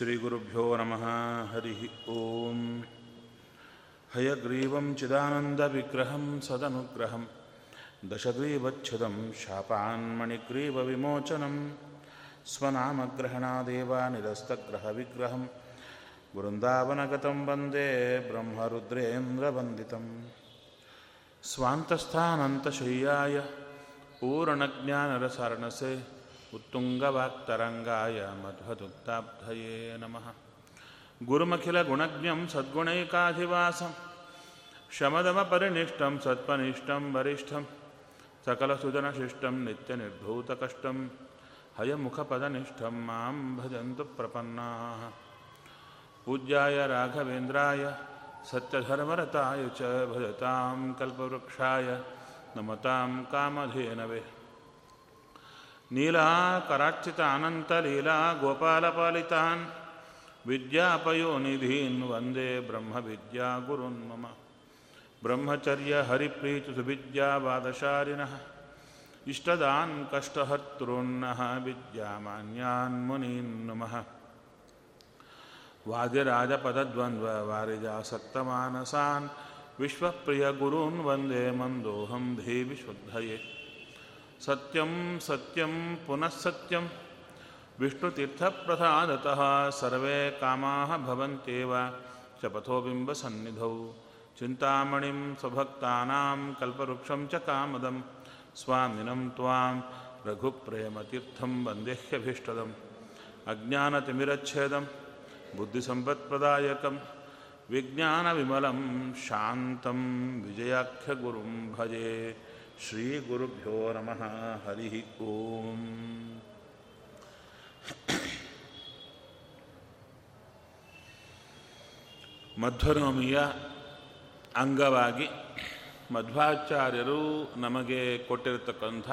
श्रीगुरुभ्यो नमः। हरिः ॐ हयग्रीवं चिदानन्दविग्रहं सदनुग्रहं दशग्रीवच्छुदं शापान्मणिग्रीवविमोचनं स्वनामग्रहणादेव निरस्तग्रहविग्रहं वृन्दावनगतं वन्दे ब्रह्मरुद्रेन्द्रवन्दितं। स्वान्तस्थानन्तशय्याय पूर्णज्ञानरसारणसे उत्तुङ्गवाक्तरङ्गाय मध्वदुक्ताब्धये नमः। गुरुमखिलगुणज्ञं सद्गुणैकाधिवासं शमदमपरिनिष्टं सत्त्वनिष्ठं वरिष्ठं, सकलसुजनशिष्टं नित्यनिर्धूतकष्टं हयमुखपदनिष्ठं माँ भजन्तु प्रपन्नाः। पूज्याय राघवेन्द्राय, सत्यधर्मरताय च भजतां कल्पवृक्षाय, नमतां कामधेनवे। नीलाकरार्चित अनन्तलीला गोपालपालितान् विद्यापयोनिधीन् वंदे ब्रह्मविद्यागुरुन् मम। ब्रह्मचर्यहरिप्रीतिसुविद्यावादशालिनः इष्टदान्, कष्टहर्तॄन्नः, विद्यामान्यान्, मुनीन् नमः। वादिराजपदद्वन्द्ववारिजासक्तमानसान् विश्वप्रियगुरून्, वंदे मन्दोऽहं धीविशुद्धये। सत्यं सत्यं पुनः सत्यं। विष्णुतीर्थप्रसादतः सर्वे कामाः भवन्त्येव। शपथो बिम्बसन्निधौ। चिन्तामणिं स्वभक्तानां कल्पवृक्षं च कामदं स्वामिनं त्वां रघुप्रेमतीर्थं वन्देह्यभीष्टदम्। अज्ञानतिमिरच्छेदं बुद्धिसम्पत्प्रदायकं विज्ञानविमलं शान्तं विजयाख्यगुरुं भजे। ಶ್ರೀಗುರುಭ್ಯೋ ನಮಃ. ಹರಿ ಓಂ. ಮಧ್ವನವಮಿಯ ಅಂಗವಾಗಿ ಮಧ್ವಾಚಾರ್ಯರು ನಮಗೆ ಕೊಟ್ಟಿರತಕ್ಕಂಥ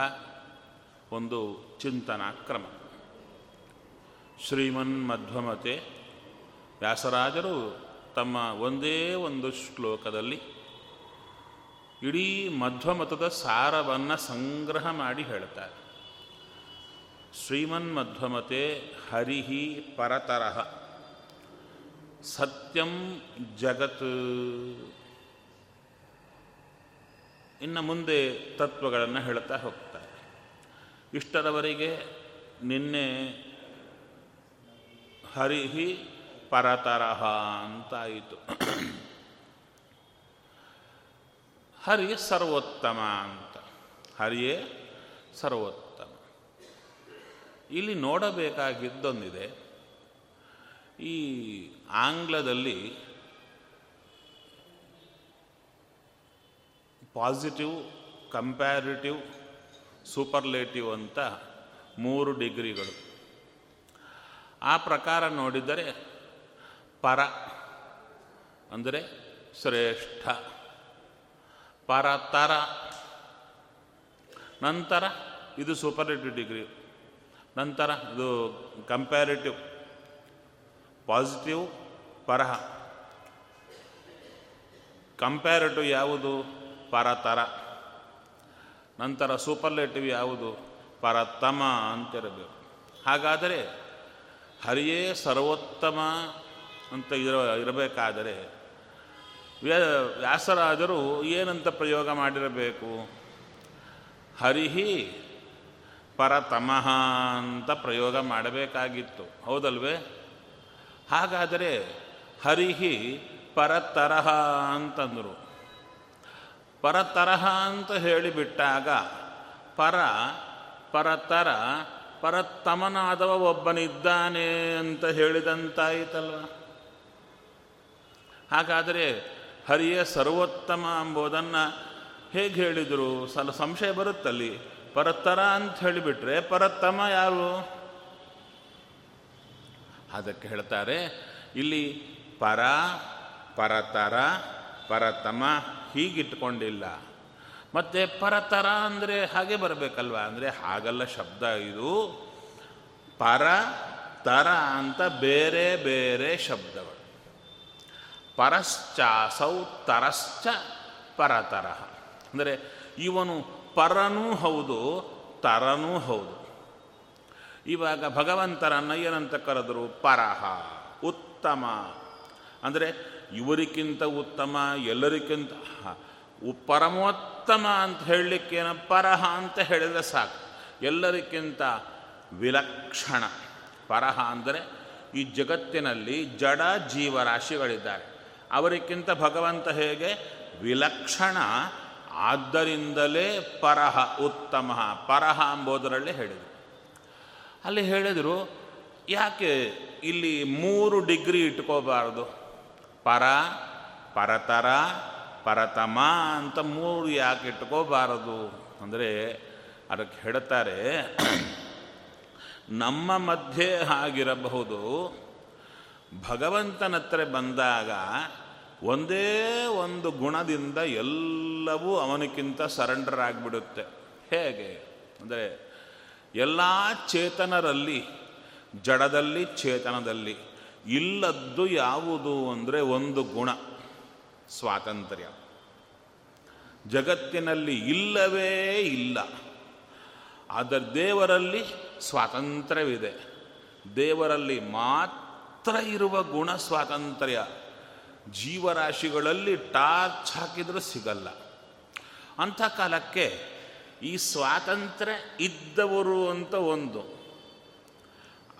ಒಂದು ಚಿಂತನಾ ಕ್ರಮ. ಶ್ರೀಮನ್ ಮಧ್ವಮತೆ ವ್ಯಾಸರಾಜರು ತಮ್ಮ ಒಂದೇ ಒಂದು ಶ್ಲೋಕದಲ್ಲಿ ಇಡೀ ಮಧ್ವಮತದ ಸಾರವನ್ನು ಸಂಗ್ರಹ ಮಾಡಿ ಹೇಳ್ತಾರೆ. ಶ್ರೀಮನ್ ಮಧ್ವಮತೆ ಹರಿಹಿ ಪರತರಹ. ಸತ್ಯಂ ಜಗತ್. ಇನ್ನು ಮುಂದೆ ತತ್ವಗಳನ್ನು ಹೇಳ್ತಾ ಹೋಗ್ತಾರೆ. ಇಷ್ಟರವರೆಗೆ ನಿನ್ನೆ ಹರಿಹಿ ಪರತರಹ ಅಂತಾಯಿತು. ಹರಿಯೇ ಸರ್ವೋತ್ತಮ ಅಂತ. ಹರಿಯೇ ಸರ್ವೋತ್ತಮ. ಇಲ್ಲಿ ನೋಡಬೇಕಾಗಿದ್ದೊಂದಿದೆ, ಈ ಆಂಗ್ಲದಲ್ಲಿ ಪಾಸಿಟಿವ್, ಕಂಪ್ಯಾರಿಟಿವ್, ಸೂಪರ್ಲೇಟಿವ್ ಅಂತ ಮೂರು ಡಿಗ್ರಿಗಳು. ಆ ಪ್ರಕಾರ ನೋಡಿದರೆ ಪರ, ಅಂದರೆ ಶ್ರೇಷ್ಠ. ಪರತರ. ನಂತರ ಇದು ಸೂಪರ್ಲೇಟಿವ್ ಡಿಗ್ರಿ ನಂತರ ಇದು ಕಂಪ್ಯಾರಿಟಿವ್ ಪಾಸಿಟಿವ್ ಪರಹ. ಕಂಪ್ಯಾರಿಟಿವ್ ಯಾವುದು? ಪರತರ. ನಂತರ ಸೂಪರ್ಲೇಟಿವ್ ಯಾವುದು? ಪರತಮ ಅಂತಿರಬೇಕು. ಹಾಗಾದರೆ ಹರಿಯೇ ಸರ್ವೋತ್ತಮ ಅಂತ ಇರ ಇರಬೇಕಾದರೆ ವ್ಯಾಸರಾಜರು ಏನಂತ ಪ್ರಯೋಗ ಮಾಡಿರಬೇಕು? ಹರಿಹಿ ಪರತಮಃ ಅಂತ ಪ್ರಯೋಗ ಮಾಡಬೇಕಾಗಿತ್ತು. ಹೌದಲ್ವೇ? ಹಾಗಾದರೆ ಹರಿಹಿ ಪರತರಹ ಅಂತಂದರು. ಪರತರಹ ಅಂತ ಹೇಳಿಬಿಟ್ಟಾಗ ಪರ, ಪರತರ, ಪರತಮನಾದವ ಒಬ್ಬನಿದ್ದಾನೆ ಅಂತ ಹೇಳಿದಂತಾಯಿತಲ್ವ? ಹಾಗಾದರೆ ಹರಿಯ ಸರ್ವೋತ್ತಮ ಎಂಬುದನ್ನು ಹೇಗೆ ಹೇಳಿದರು? ಸಲ ಸಂಶಯ ಬರುತ್ತಲ್ಲಿ. ಪರತರ ಅಂತ ಹೇಳಿಬಿಟ್ರೆ ಪರತಮ ಯಾರು? ಅದಕ್ಕೆ ಹೇಳ್ತಾರೆ, ಇಲ್ಲಿ ಪರ, ಪರತರ, ಪರತಮ ಹೀಗಿಟ್ಕೊಂಡಿಲ್ಲ. ಮತ್ತು ಪರತರ ಅಂದರೆ ಹಾಗೆ ಬರಬೇಕಲ್ವ? ಅಂದರೆ ಹಾಗಲ್ಲ ಶಬ್ದ ಇದು. ಪರ, ತರ ಅಂತ ಬೇರೆ ಬೇರೆ ಶಬ್ದಗಳು. ಪರಶ್ಚಾಸೌ ತರಶ್ಚ ಪರತರ. ಅಂದರೆ ಇವನು ಪರನೂ ಹೌದು, ತರನೂ ಹೌದು. ಇವಾಗ ಭಗವಂತರನ್ನು ಏನಂತ ಕರೆದರು? ಪರಹ, ಉತ್ತಮ. ಅಂದರೆ ಇವರಿಗಿಂತ ಉತ್ತಮ, ಎಲ್ಲರಿಗಿಂತ ಪರಮೋತ್ತಮ ಅಂತ ಹೇಳಲಿಕ್ಕೇನ ಪರಹ ಅಂತ ಹೇಳಿದರೆ ಸಾಕು. ಎಲ್ಲರಿಗಿಂತ ವಿಲಕ್ಷಣ. ಪರಹ ಅಂದರೆ ಈ ಜಗತ್ತಿನಲ್ಲಿ ಜಡ ಜೀವರಾಶಿಗಳಿದ್ದಾರೆ. ಅವರಿಗಿಂತ ಭಗವಂತ ಹೇಗೆ? ವಿಲಕ್ಷಣ. ಆದ್ದರಿಂದಲೇ ಪರಹ, ಉತ್ತಮ. ಪರಹ ಎಂಬುದರಲ್ಲಿ ಹೇಳಿದರು. ಅಲ್ಲಿ ಹೇಳಿದರು, ಯಾಕೆ ಇಲ್ಲಿ ಮೂರು ಡಿಗ್ರಿ ಇಟ್ಕೋಬಾರ್ದು? ಪರ, ಪರತರ, ಪರತಮ ಅಂತ ಮೂರು ಯಾಕೆ ಇಟ್ಕೋಬಾರದು? ಅಂದರೆ ಅದಕ್ಕೆ ಹೇಳ್ತಾರೆ, ನಮ್ಮ ಮಧ್ಯೆ ಆಗಿರಬಹುದು ಭಗವಂತನ ಹತ್ರ ಬಂದಾಗ ಒಂದೇ ಒಂದು ಗುಣದಿಂದ ಎಲ್ಲವೂ ಅವನಿಗಿಂತ ಸರೆಂಡರ್ ಆಗಿಬಿಡುತ್ತೆ ಹೇಗೆ? ಅಂದರೆ ಎಲ್ಲ ಚೇತನರಲ್ಲಿ, ಜಡದಲ್ಲಿ, ಚೇತನದಲ್ಲಿ ಇಲ್ಲದ್ದು ಯಾವುದು ಅಂದರೆ ಒಂದು ಗುಣ, ಸ್ವಾತಂತ್ರ್ಯ. ಜಗತ್ತಿನಲ್ಲಿ ಇಲ್ಲವೇ ಇಲ್ಲ. ಆದರೆ ದೇವರಲ್ಲಿ ಸ್ವಾತಂತ್ರ್ಯವಿದೆ. ದೇವರಲ್ಲಿ ಮಾತ್ರ ಇರುವ ಗುಣ ಸ್ವಾತಂತ್ರ್ಯ. ಜೀವರಾಶಿಗಳಲ್ಲಿ ಟಾರ್ಚ್ ಹಾಕಿದರೂ ಸಿಗಲ್ಲ. ಅಂಥ ಕಾಲಕ್ಕೆ ಈ ಸ್ವಾತಂತ್ರ್ಯ ಇದ್ದವರು ಅಂತ ಒಂದು.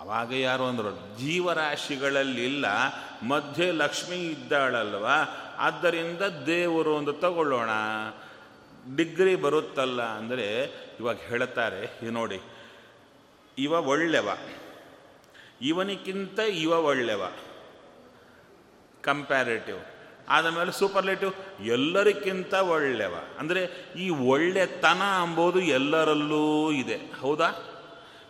ಅವಾಗ ಯಾರು ಅಂದರು ಜೀವರಾಶಿಗಳಲ್ಲಿಲ್ಲ ಮಧ್ಯೆ ಲಕ್ಷ್ಮಿ ಇದ್ದಾಳಲ್ವ, ಆದ್ದರಿಂದ ದೇವರು ಒಂದು ತಗೊಳ್ಳೋಣ, ಡಿಗ್ರಿ ಬರುತ್ತಲ್ಲ, ಅಂದರೆ ಇವಾಗ ಹೇಳ್ತಾರೆ ನೋಡಿ, ಇವ ಒಳ್ಳೆವ. ಇವನಿಗಿಂತ ಇವ ಒಳ್ಳೆವ. ಕಂಪ್ಯಾರೇಟಿವ್ ಆದಮೇಲೆ ಸೂಪರ್ಲೇಟಿವ್ ಎಲ್ಲರಿಗಿಂತ ಒಳ್ಳೆವ. ಅಂದರೆ ಈ ಒಳ್ಳೆತನ ಅಂಬೋದು ಎಲ್ಲರಲ್ಲೂ ಇದೆ. ಹೌದಾ?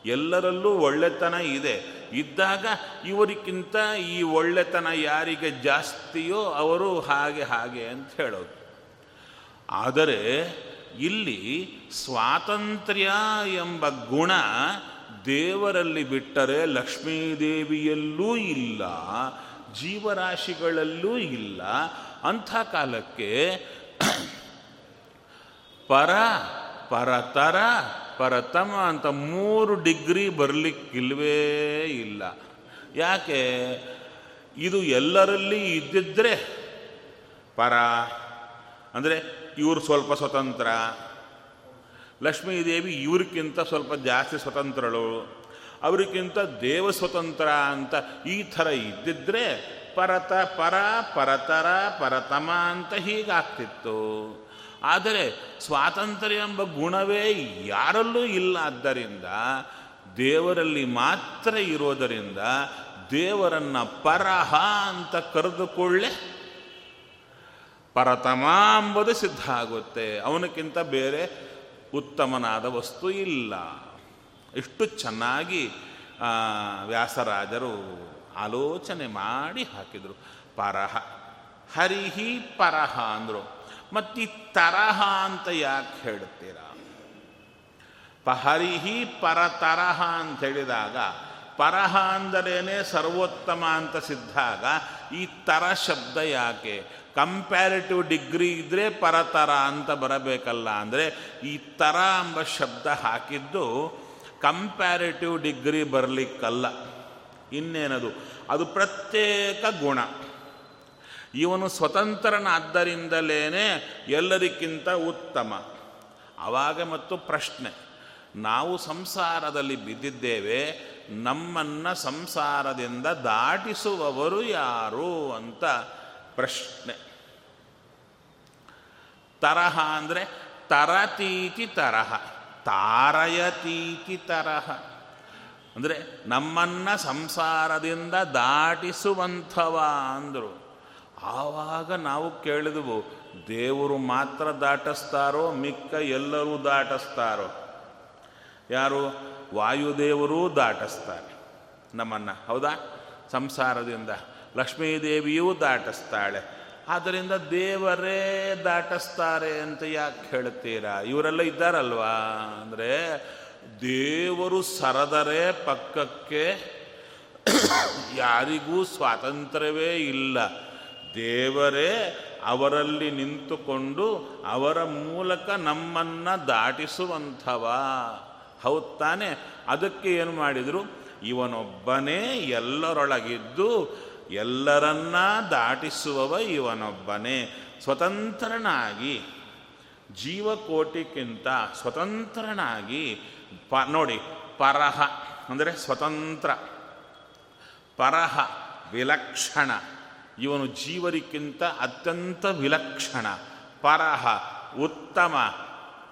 ಎಲ್ಲರಲ್ಲೂ ಒಳ್ಳೆತನ ಇದೆ. ಇದ್ದಾಗ ಇವರಿಗಿಂತ ಈ ಒಳ್ಳೆತನ ಯಾರಿಗೆ ಜಾಸ್ತಿಯೋ ಅವರು ಹಾಗೆ ಹಾಗೆ ಅಂತ ಹೇಳೋದು. ಆದರೆ ಇಲ್ಲಿ ಸ್ವಾತಂತ್ರ್ಯ ಎಂಬ ಗುಣ ದೇವರಲ್ಲಿ ಬಿಟ್ಟರೆ ಲಕ್ಷ್ಮೀದೇವಿಯಲ್ಲೂ ಇಲ್ಲ, ಜೀವರಾಶಿಗಳಲ್ಲೂ ಇಲ್ಲ. ಅಂಥ ಕಾಲಕ್ಕೆ ಪರ, ಪರತರ, ಪರತಮ ಅಂತ ಮೂರು ಡಿಗ್ರಿ ಬರಲಿಕ್ಕಿಲ್ವೇ ಇಲ್ಲ. ಯಾಕೆ? ಇದು ಎಲ್ಲರಲ್ಲಿ ಇದ್ದಿದ್ರೆ ಪರ. ಅಂದರೆ ಇವರು ಸ್ವಲ್ಪ ಸ್ವತಂತ್ರ. ಲಕ್ಷ್ಮೀದೇವಿ ಇವ್ರಿಗಿಂತ ಸ್ವಲ್ಪ ಜಾಸ್ತಿ ಸ್ವತಂತ್ರಳು, ಅವರಿಗಿಂತ ದೇವ ಸ್ವತಂತ್ರ ಅಂತ ಈ ಥರ ಇದ್ದಿದ್ರೆ ಪರತ ಪರ, ಪರತರ, ಪರತಮ ಅಂತ ಹೀಗಾಗ್ತಿತ್ತು. ಆದರೆ ಸ್ವಾತಂತ್ರ್ಯ ಎಂಬ ಗುಣವೇ ಯಾರಲ್ಲೂ ಇಲ್ಲ ಆದ್ದರಿಂದ, ದೇವರಲ್ಲಿ ಮಾತ್ರ ಇರೋದರಿಂದ ದೇವರನ್ನ ಪರಹ ಅಂತ ಕರೆದುಕೊಳ್ಳೆ ಪರತಮ ಎಂಬುದು ಸಿದ್ಧ ಆಗುತ್ತೆ. ಅವನಕ್ಕಿಂತ ಬೇರೆ ಉತ್ತಮನಾದ ವಸ್ತು ಇಲ್ಲ. ಇಷ್ಟು ಚೆನ್ನಾಗಿ ವ್ಯಾಸರಾಜರು ಆಲೋಚನೆ ಮಾಡಿ ಹಾಕಿದರು. ಪರಹ. ಹರಿಹಿ ಪರಹ ಅಂದರು. ಮತ್ತು ತರಹ ಅಂತ ಯಾಕೆ ಹೇಳ್ತೀರಾ? ಹರಿಹಿ ಪರತರಹ ಅಂತ ಹೇಳಿದಾಗ, ಪರಹ ಅಂದರೇನೆ ಸರ್ವೋತ್ತಮ ಅಂತ ಸಿದ್ಧಾಗ, ಈ ತರ ಶಬ್ದ ಯಾಕೆ? ಕಂಪ್ಯಾರಿಟಿವ್ ಡಿಗ್ರಿ ಇದ್ದರೆ ಪರತರ ಅಂತ ಬರಬೇಕಲ್ಲ ಅಂದರೆ ಈ ತರ ಎಂಬ ಶಬ್ದ ಹಾಕಿದ್ದು ಕಂಪ್ಯಾರಿಟಿವ್ ಡಿಗ್ರಿ ಬರಲಿಕ್ಕಲ್ಲ. ಇನ್ನೇನದು? ಅದು ಪ್ರತ್ಯೇಕ ಗುಣ. ಇವನು ಸ್ವತಂತ್ರನಾದ್ದರಿಂದಲೇ ಎಲ್ಲರಿಗಿಂತ ಉತ್ತಮ. ಆವಾಗ ಮತ್ತು ಪ್ರಶ್ನೆ. ನಾವು ಸಂಸಾರದಲ್ಲಿ ಬಿದ್ದಿದ್ದೇವೆ, ನಮ್ಮನ್ನು ಸಂಸಾರದಿಂದ ದಾಟಿಸುವವರು ಯಾರು ಅಂತ ಪ್ರಶ್ನೆ. ತರಹ ಅಂದರೆ ತರತೀತಿ ತರಹ, ತಾರಯತೀತಿ ತರಹ. ಅಂದರೆ ನಮ್ಮನ್ನು ಸಂಸಾರದಿಂದ ದಾಟಿಸುವಂಥವ ಅಂದರು. ಆವಾಗ ನಾವು ಕೇಳಿದವು, ದೇವರು ಮಾತ್ರ ದಾಟಿಸ್ತಾರೋ, ಮಿಕ್ಕ ಎಲ್ಲರೂ ದಾಟಿಸ್ತಾರೋ. ಯಾರು? ವಾಯುದೇವರೂ ದಾಟಿಸ್ತಾರೆ ನಮ್ಮನ್ನು, ಹೌದಾ? ಸಂಸಾರದಿಂದ ಲಕ್ಷ್ಮೀದೇವಿಯೂ ದಾಟಿಸ್ತಾಳೆ. ಆದ್ದರಿಂದ ದೇವರೇ ದಾಟಿಸ್ತಾರೆ ಅಂತ ಯಾಕೆ ಹೇಳ್ತೀರಾ? ಇವರೆಲ್ಲ ಇದ್ದಾರಲ್ವಾ? ಅಂದರೆ ದೇವರು ಸರದರೆ ಪಕ್ಕಕ್ಕೆ ಯಾರಿಗೂ ಸ್ವಾತಂತ್ರ್ಯವೇ ಇಲ್ಲ. ದೇವರೇ ಅವರಲ್ಲಿ ನಿಂತುಕೊಂಡು ಅವರ ಮೂಲಕ ನಮ್ಮನ್ನು ದಾಟಿಸುವಂಥವ. ಹೌದ್ ತಾನೆ? ಅದಕ್ಕೆ ಏನು ಮಾಡಿದರು? ಇವನೊಬ್ಬನೇ ಎಲ್ಲರೊಳಗಿದ್ದು ಎಲ್ಲರನ್ನ ದಾಟಿಸುವವ ಇವನೊಬ್ಬನೇ. ಸ್ವತಂತ್ರನಾಗಿ ಜೀವಕೋಟಿಗಿಂತ ಸ್ವತಂತ್ರನಾಗಿ, ಪ, ನೋಡಿ, ಪರಹ, ಅಂದರೆ ಸ್ವತಂತ್ರ, ಪರಹ, ವಿಲಕ್ಷಣ. ಇವನು ಜೀವರಿಗಿಂತ ಅತ್ಯಂತ ವಿಲಕ್ಷಣ. ಪರಹ, ಉತ್ತಮ,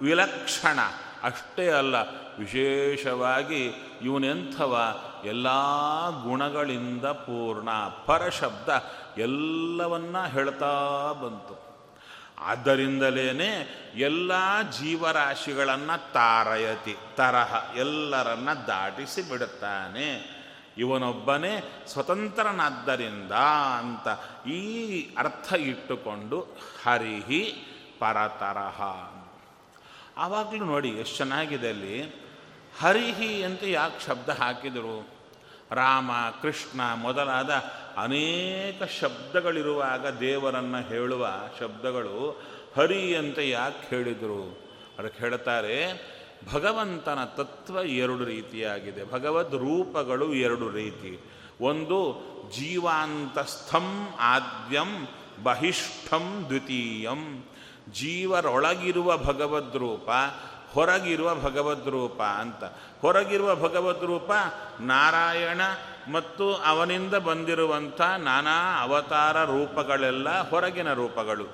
ವಿಲಕ್ಷಣ. ಅಷ್ಟೇ ಅಲ್ಲ, ವಿಶೇಷವಾಗಿ ಇವನೆಂಥವ ಎಲ್ಲ ಗುಣಗಳಿಂದ ಪೂರ್ಣ ಪರಶಬ್ದ ಎಲ್ಲವನ್ನ ಹೇಳ್ತಾ ಬಂತು. ಆದ್ದರಿಂದಲೇ ಎಲ್ಲ ಜೀವರಾಶಿಗಳನ್ನು ತಾರಯತಿ, ತರಹ ಎಲ್ಲರನ್ನ ದಾಟಿಸಿ ಬಿಡುತ್ತಾನೆ. ಇವನೊಬ್ಬನೇ ಸ್ವತಂತ್ರನಾದ್ದರಿಂದ ಅಂತ ಈ ಅರ್ಥ ಇಟ್ಟುಕೊಂಡು ಹರಿಹಿ ಪರತರಹ. ಆವಾಗಲೂ ನೋಡಿ, ಎಷ್ಟು ಚೆನ್ನಾಗಿದೆ ಅಲ್ಲಿ. ಹರಿಹಿ ಅಂತ ಯಾಕೆ ಶಬ್ದ ಹಾಕಿದರು? ರಾಮ, ಕೃಷ್ಣ ಮೊದಲಾದ ಅನೇಕ ಶಬ್ದಗಳಿರುವಾಗ ದೇವರನ್ನು ಹೇಳುವ ಶಬ್ದಗಳು ಹರಿ ಅಂತ ಯಾಕೆ ಹೇಳಿದರು? ಅದಕ್ಕೆ ಹೇಳ್ತಾರೆ, ಭಗವಂತನ ತತ್ವ ಎರಡು ರೀತಿಯಾಗಿದೆ. ಭಗವದ್ ರೂಪಗಳು ಎರಡು ರೀತಿ. ಒಂದು, ಜೀವಾಂತಸ್ಥಂ ಆದ್ಯಂ ಬಹಿಷ್ಠಂ ದ್ವಿತೀಯಂ. ಜೀವರೊಳಗಿರುವ ಭಗವದ್ ರೂಪ ಹೊರಗಿರುವ ಭಗವದ್ ರೂಪ ಅಂತ. ಹೊರಗಿರುವ ಭಗವದ್ ರೂಪ ನಾರಾಯಣ ಮತ್ತು ಅವನಿಂದ ಬಂದಿರುವಂಥ ನಾನಾ ಅವತಾರ ರೂಪಗಳೆಲ್ಲ ಹೊರಗಿನ ರೂಪಗಳು.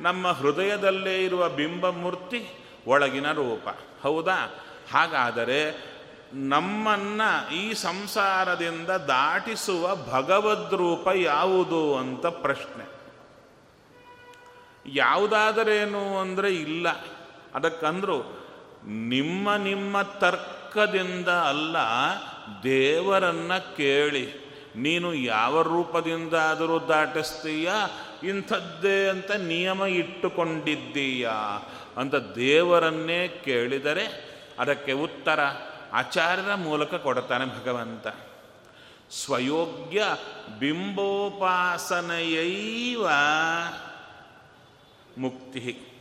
ನಮ್ಮ ಹೃದಯದಲ್ಲೇ ಇರುವ ಬಿಂಬಮೂರ್ತಿ ಒಳಗಿನ ರೂಪ. ಹೌದಾ? ಹಾಗಾದರೆ ನಮ್ಮನ್ನ ಈ ಸಂಸಾರದಿಂದ ದಾಟಿಸುವ ಭಗವದ್ ರೂಪ ಯಾವುದು ಅಂತ ಪ್ರಶ್ನೆ. ಯಾವುದಾದರೇನು ಅಂದರೆ ಇಲ್ಲ. ಅದಕ್ಕಂದ್ರು ನಿಮ್ಮ ನಿಮ್ಮ ತರ್ಕದಿಂದ ಅಲ್ಲ, ದೇವರನ್ನ ಕೇಳಿ. ನೀನು ಯಾವ ರೂಪದಿಂದಾದರೂ ದಾಟಿಸ್ತೀಯ? ಇಂಥದ್ದೇ ಅಂತ ನಿಯಮ ಇಟ್ಟುಕೊಂಡಿದ್ದೀಯಾ ಅಂತ ದೇವರನ್ನೇ ಕೇಳಿದರೆ ಅದಕ್ಕೆ ಉತ್ತರ ಆಚಾರ್ಯರ ಮೂಲಕ ಕೊಡ್ತಾನೆ ಭಗವಂತ. ಸ್ವಯೋಗ್ಯ ಬಿಂಬೋಪಾಸನೆಯೈವ ಮುಕ್ತಿ.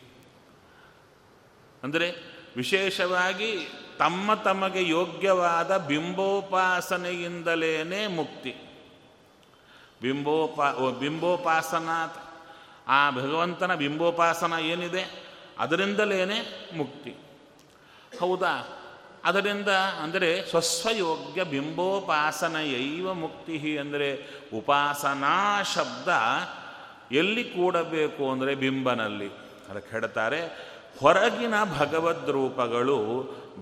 ಅಂದರೆ ವಿಶೇಷವಾಗಿ ತಮ್ಮ ತಮಗೆ ಯೋಗ್ಯವಾದ ಬಿಂಬೋಪಾಸನೆಯಿಂದಲೇ ಮುಕ್ತಿ. ಬಿಂಬೋಪಾ ಬಿಂಬೋಪಾಸನ ಆ ಭಗವಂತನ ಬಿಂಬೋಪಾಸನ ಏನಿದೆ? ಅದರಿಂದಲೇ ಮುಕ್ತಿ. ಹೌದಾ? ಅದರಿಂದ ಅಂದರೆ ಸ್ವಸ್ವಯೋಗ್ಯ ಬಿಂಬೋಪಾಸನೆಯೈವ ಮುಕ್ತಿ ಅಂದರೆ ಉಪಾಸನಾ ಶಬ್ದ ಎಲ್ಲಿ ಕೂಡಬೇಕು ಅಂದರೆ ಬಿಂಬನಲ್ಲಿ. ಅದಕ್ಕೆ ಹೇಳ್ತಾರೆ ಹೊರಗಿನ ಭಗವದ್ ರೂಪಗಳು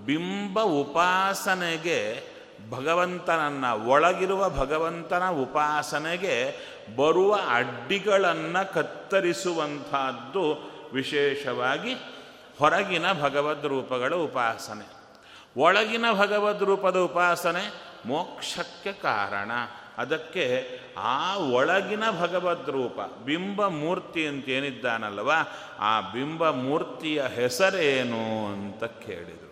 ಬಿಂಬ ಉಪಾಸನೆಗೆ ಭಗವಂತನನ್ನ, ಒಳಗಿರುವ ಭಗವಂತನ ಉಪಾಸನೆಗೆ ಬರುವ ಅಡ್ಡಿಗಳನ್ನು ಕತ್ತರಿಸುವಂತಹದ್ದು ವಿಶೇಷವಾಗಿ ಹೊರಗಿನ ಭಗವದ್ ರೂಪಗಳ ಉಪಾಸನೆ. ಒಳಗಿನ ಭಗವದ್ ರೂಪದ ಉಪಾಸನೆ ಮೋಕ್ಷಕ್ಕೆ ಕಾರಣ. ಅದಕ್ಕೆ ಆ ಒಳಗಿನ ಭಗವದ್ ರೂಪ, ಬಿಂಬ ಮೂರ್ತಿ ಅಂತ ಏನಿದ್ದಾನಲ್ವ ಆ ಬಿಂಬ ಮೂರ್ತಿಯ ಹೆಸರೇನು ಅಂತ ಕೇಳಿದರು.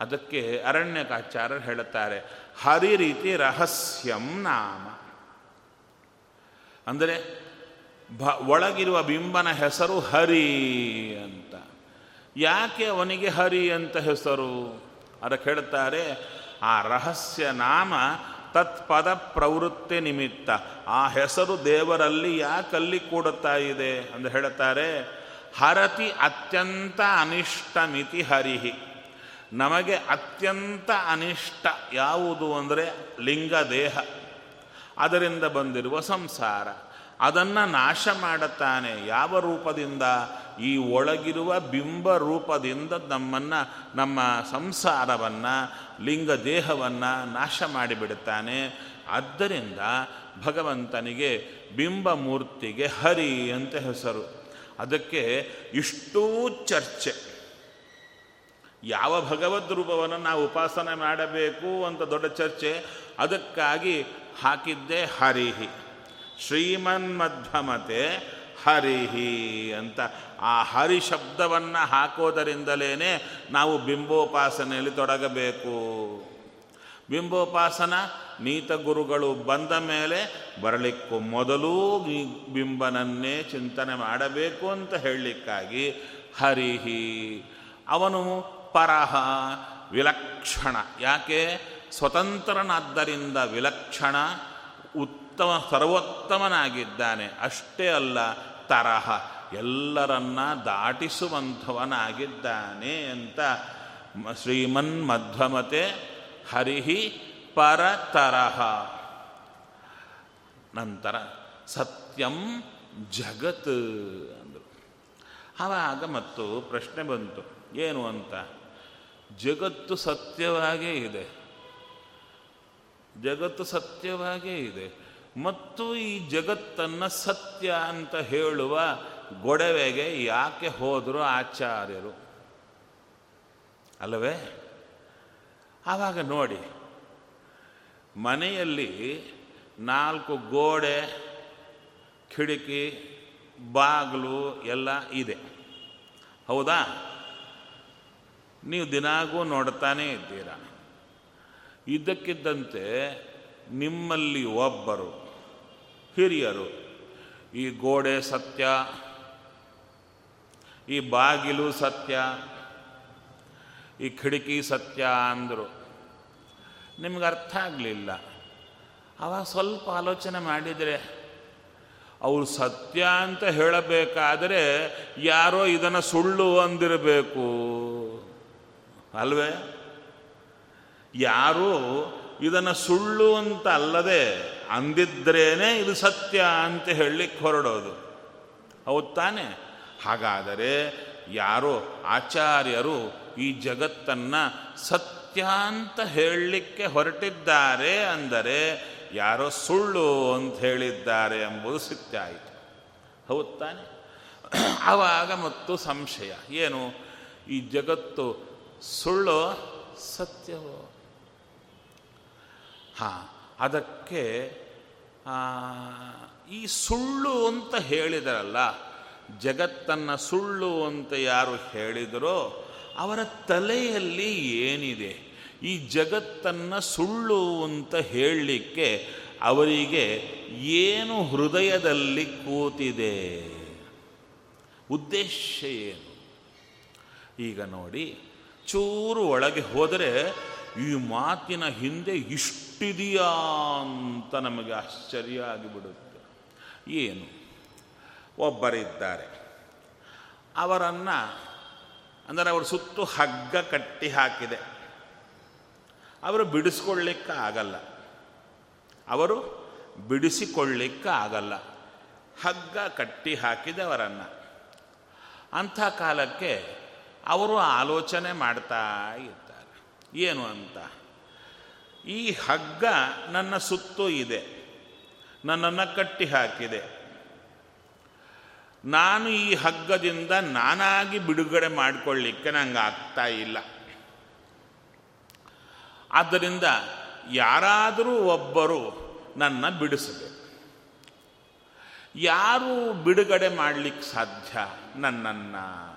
ಅದಕ್ಕೆ ಅರಣ್ಯಕಾಚಾರ್ಯರು ಹೇಳುತ್ತಾರೆ ಹರಿ ರೀತಿ ರಹಸ್ಯಂ ನಾಮ. ಅಂದರೆ, ಭ, ಒಳಗಿರುವ ಬಿಂಬನ ಹೆಸರು ಹರಿ ಅಂತ. ಯಾಕೆ ಅವನಿಗೆ ಹರಿ ಅಂತ ಹೆಸರು? ಅದಕ್ಕೆ ಹೇಳ್ತಾರೆ ಆ ರಹಸ್ಯ ನಾಮ ತತ್ಪದ ಪ್ರವೃತ್ತಿ ನಿಮಿತ್ತ. ಆ ಹೆಸರು ದೇವರಲ್ಲಿ ಯಾಕಲ್ಲಿ ಕೂಡುತ್ತಾ ಇದೆ ಅಂತ ಹೇಳುತ್ತಾರೆ ಹರತಿ ಅತ್ಯಂತ ಅನಿಷ್ಟಮಿತಿ ಹರಿಹಿ. ನಮಗೆ ಅತ್ಯಂತ ಅನಿಷ್ಟ ಯಾವುದು ಅಂದರೆ ಲಿಂಗ ದೇಹ. ಅದರಿಂದ ಬಂದಿರುವ ಸಂಸಾರ. ಅದನ್ನು ನಾಶ ಮಾಡುತ್ತಾನೆ ಯಾವ ರೂಪದಿಂದ? ಈ ಒಳಗಿರುವ ಬಿಂಬ ರೂಪದಿಂದ ನಮ್ಮನ್ನು, ನಮ್ಮ ಸಂಸಾರವನ್ನು, ಲಿಂಗ ದೇಹವನ್ನು ನಾಶ ಮಾಡಿಬಿಡುತ್ತಾನೆ. ಆದ್ದರಿಂದ ಭಗವಂತನಿಗೆ ಬಿಂಬ ಮೂರ್ತಿಗೆ ಹರಿ ಅಂತ ಹೆಸರು. ಅದಕ್ಕೆ ಇಷ್ಟೂ ಚರ್ಚೆ. ಯಾವ ಭಗವದ್ ರೂಪವನ್ನು ನಾವು ಉಪಾಸನೆ ಮಾಡಬೇಕು ಅಂತ ದೊಡ್ಡ ಚರ್ಚೆ. ಅದಕ್ಕಾಗಿ ಹಾಕಿದ್ದೆ ಹರಿಹಿ. ಶ್ರೀಮನ್ಮಧ್ವಮತೆ ಹರಿಹಿ ಅಂತ ಆ ಹರಿ ಶಬ್ದವನ್ನು ಹಾಕೋದರಿಂದಲೇ ನಾವು ಬಿಂಬೋಪಾಸನೆಯಲ್ಲಿ ತೊಡಗಬೇಕು. ಬಿಂಬೋಪಾಸನ ನೀತ ಗುರುಗಳು ಬಂದ ಮೇಲೆ ಬರಲಿಕ್ಕೂ ಮೊದಲೂ ಬಿಂಬನನ್ನೇ ಚಿಂತನೆ ಮಾಡಬೇಕು ಅಂತ ಹೇಳಲಿಕ್ಕಾಗಿ ಹರಿಹಿ ಅವನು ಪರಹ, ವಿಲಕ್ಷಣ. ಯಾಕೆ? ಸ್ವತಂತ್ರನಾದ್ದರಿಂದ ವಿಲಕ್ಷಣ, ಉತ್ತಮ, ಸರ್ವೋತ್ತಮನಾಗಿದ್ದಾನೆ. ಅಷ್ಟೇ ಅಲ್ಲ ತರಹ, ಎಲ್ಲರನ್ನ ದಾಟಿಸುವಂಥವನಾಗಿದ್ದಾನೆ ಅಂತ ಶ್ರೀಮನ್ ಮಧ್ವಮತೆ ಹರಿಹಿ ಪರತರಹ ನಂತರ ಸತ್ಯಂ ಜಗತ್ ಅಂದರು. ಆವಾಗ ಮತ್ತು ಪ್ರಶ್ನೆ ಬಂತು, ಏನು ಅಂತ? ಜಗತ್ತು ಸತ್ಯವಾಗೇ ಇದೆ. ಜಗತ್ತು ಸತ್ಯವಾಗೇ ಇದೆ. ಮತ್ತು ಈ ಜಗತ್ತನ್ನು ಸತ್ಯ ಅಂತ ಹೇಳುವ ಗೊಡವೆಗೆ ಯಾಕೆ ಹೋದರು ಆಚಾರ್ಯರು? ಅಲ್ಲವೇ? ಆವಾಗ ನೋಡಿ, ಮನೆಯಲ್ಲಿ ನಾಲ್ಕು ಗೋಡೆ, ಕಿಟಕಿ, ಬಾಗಿಲು ಎಲ್ಲ ಇದೆ. ಹೌದಾ? ನೀವು ದಿನಾಗೂ ನೋಡ್ತಾನೇ ಇದ್ದೀರಾ. ಇದ್ದಕ್ಕಿದ್ದಂತೆ ನಿಮ್ಮಲ್ಲಿ ಒಬ್ಬರು. ಹಿರಿಯರು, ಈ ಗೋಡೆ ಸತ್ಯ, ಈ ಬಾಗಿಲು ಸತ್ಯ, ಈ ಕಿಟಕಿ ಸತ್ಯ ಅಂದರು. ನಿಮ್ಗೆ ಅರ್ಥ ಆಗಲಿಲ್ಲ. ಅವಾಗ ಸ್ವಲ್ಪ ಆಲೋಚನೆ ಮಾಡಿದರೆ, ಅವರು ಸತ್ಯ ಅಂತ ಹೇಳಬೇಕಾದರೆ ಯಾರೋ ಇದನ್ನು ಸುಳ್ಳು ಅಂದಿರಬೇಕು. ಅಲ್ವೇ? ಯಾರು ಇದನ್ನು ಸುಳ್ಳು ಅಂತ ಅಲ್ಲದೆ ಅಂದಿದ್ರೇನೆ ಇದು ಸತ್ಯ ಅಂತ ಹೇಳಲಿಕ್ಕೆ ಹೊರಡೋದು. ಹೌದು ತಾನೆ? ಹಾಗಾದರೆ ಯಾರೋ ಆಚಾರ್ಯರು ಈ ಜಗತ್ತನ್ನು ಸತ್ಯ ಅಂತ ಹೇಳಲಿಕ್ಕೆ ಹೊರಟಿದ್ದಾರೆ ಅಂದರೆ ಯಾರೋ ಸುಳ್ಳು ಅಂತ ಹೇಳಿದ್ದಾರೆ ಎಂಬುದು ಸತ್ಯ ಆಯಿತು. ಹೌದು ತಾನೆ? ಆವಾಗ ಮತ್ತು ಸಂಶಯ. ಏನು? ಈ ಜಗತ್ತು ಸುಳ್ಳು ಸತ್ಯವೋ? ಹಾಂ, ಅದಕ್ಕೆ ಈ ಸುಳ್ಳು ಅಂತ ಹೇಳಿದರಲ್ಲ, ಜಗತ್ತನ್ನು ಸುಳ್ಳು ಅಂತ ಯಾರು ಹೇಳಿದರೋ ಅವರ ತಲೆಯಲ್ಲಿ ಏನಿದೆ, ಈ ಜಗತ್ತನ್ನು ಸುಳ್ಳು ಅಂತ ಹೇಳಲಿಕ್ಕೆ ಅವರಿಗೆ ಏನು ಹೃದಯದಲ್ಲಿ ಕೂತಿದೆ? ಉದ್ದೇಶ ಏನು? ಈಗ ನೋಡಿ, ಚೂರು ಒಳಗೆ ಹೋದರೆ ಈ ಮಾತಿನ ಹಿಂದೆ ಇಷ್ಟಿದೆಯಾ ಅಂತ ನಮಗೆ ಆಶ್ಚರ್ಯ ಆಗಿಬಿಡುತ್ತೆ. ಏನು? ಒಬ್ಬರಿದ್ದಾರೆ. ಅವರನ್ನು, ಅಂದರೆ ಅವರು ಸುತ್ತು ಹಗ್ಗ ಕಟ್ಟಿ ಹಾಕಿದೆ. ಅವರು ಬಿಡಿಸ್ಕೊಳ್ಳಿಕ್ಕೆ ಆಗಲ್ಲ ಅವರು ಬಿಡಿಸಿಕೊಳ್ಳಿಕ್ಕೆ ಆಗಲ್ಲ ಹಗ್ಗ ಕಟ್ಟಿ ಹಾಕಿದೆ ಅವರನ್ನು. ಅಂಥ ಕಾಲಕ್ಕೆ ಅವರು ಆಲೋಚನೆ ಮಾಡ್ತಾ ಇದ್ದಾರೆ ಏನು ಅಂತ? ಈ ಹಗ್ಗ ನನ್ನ ಸುತ್ತು ಇದೆ. ನನ್ನನ್ನು ಕಟ್ಟಿ ಹಾಕಿದೆ. ನಾನು ಈ ಹಗ್ಗದಿಂದ ನಾನಾಗಿ ಬಿಡುಗಡೆ ಮಾಡಿಕೊಳ್ಳಿಕ್ಕೆ ನಂಗೆ ಆಗ್ತಾ ಇಲ್ಲ. ಆದ್ದರಿಂದ ಯಾರಾದರೂ ಒಬ್ಬರು ನನ್ನ ಬಿಡಿಸಬೇಕು. ಯಾರು ಬಿಡುಗಡೆ ಮಾಡಲಿಕ್ಕೆ ಸಾಧ್ಯ ನನ್ನನ್ನು?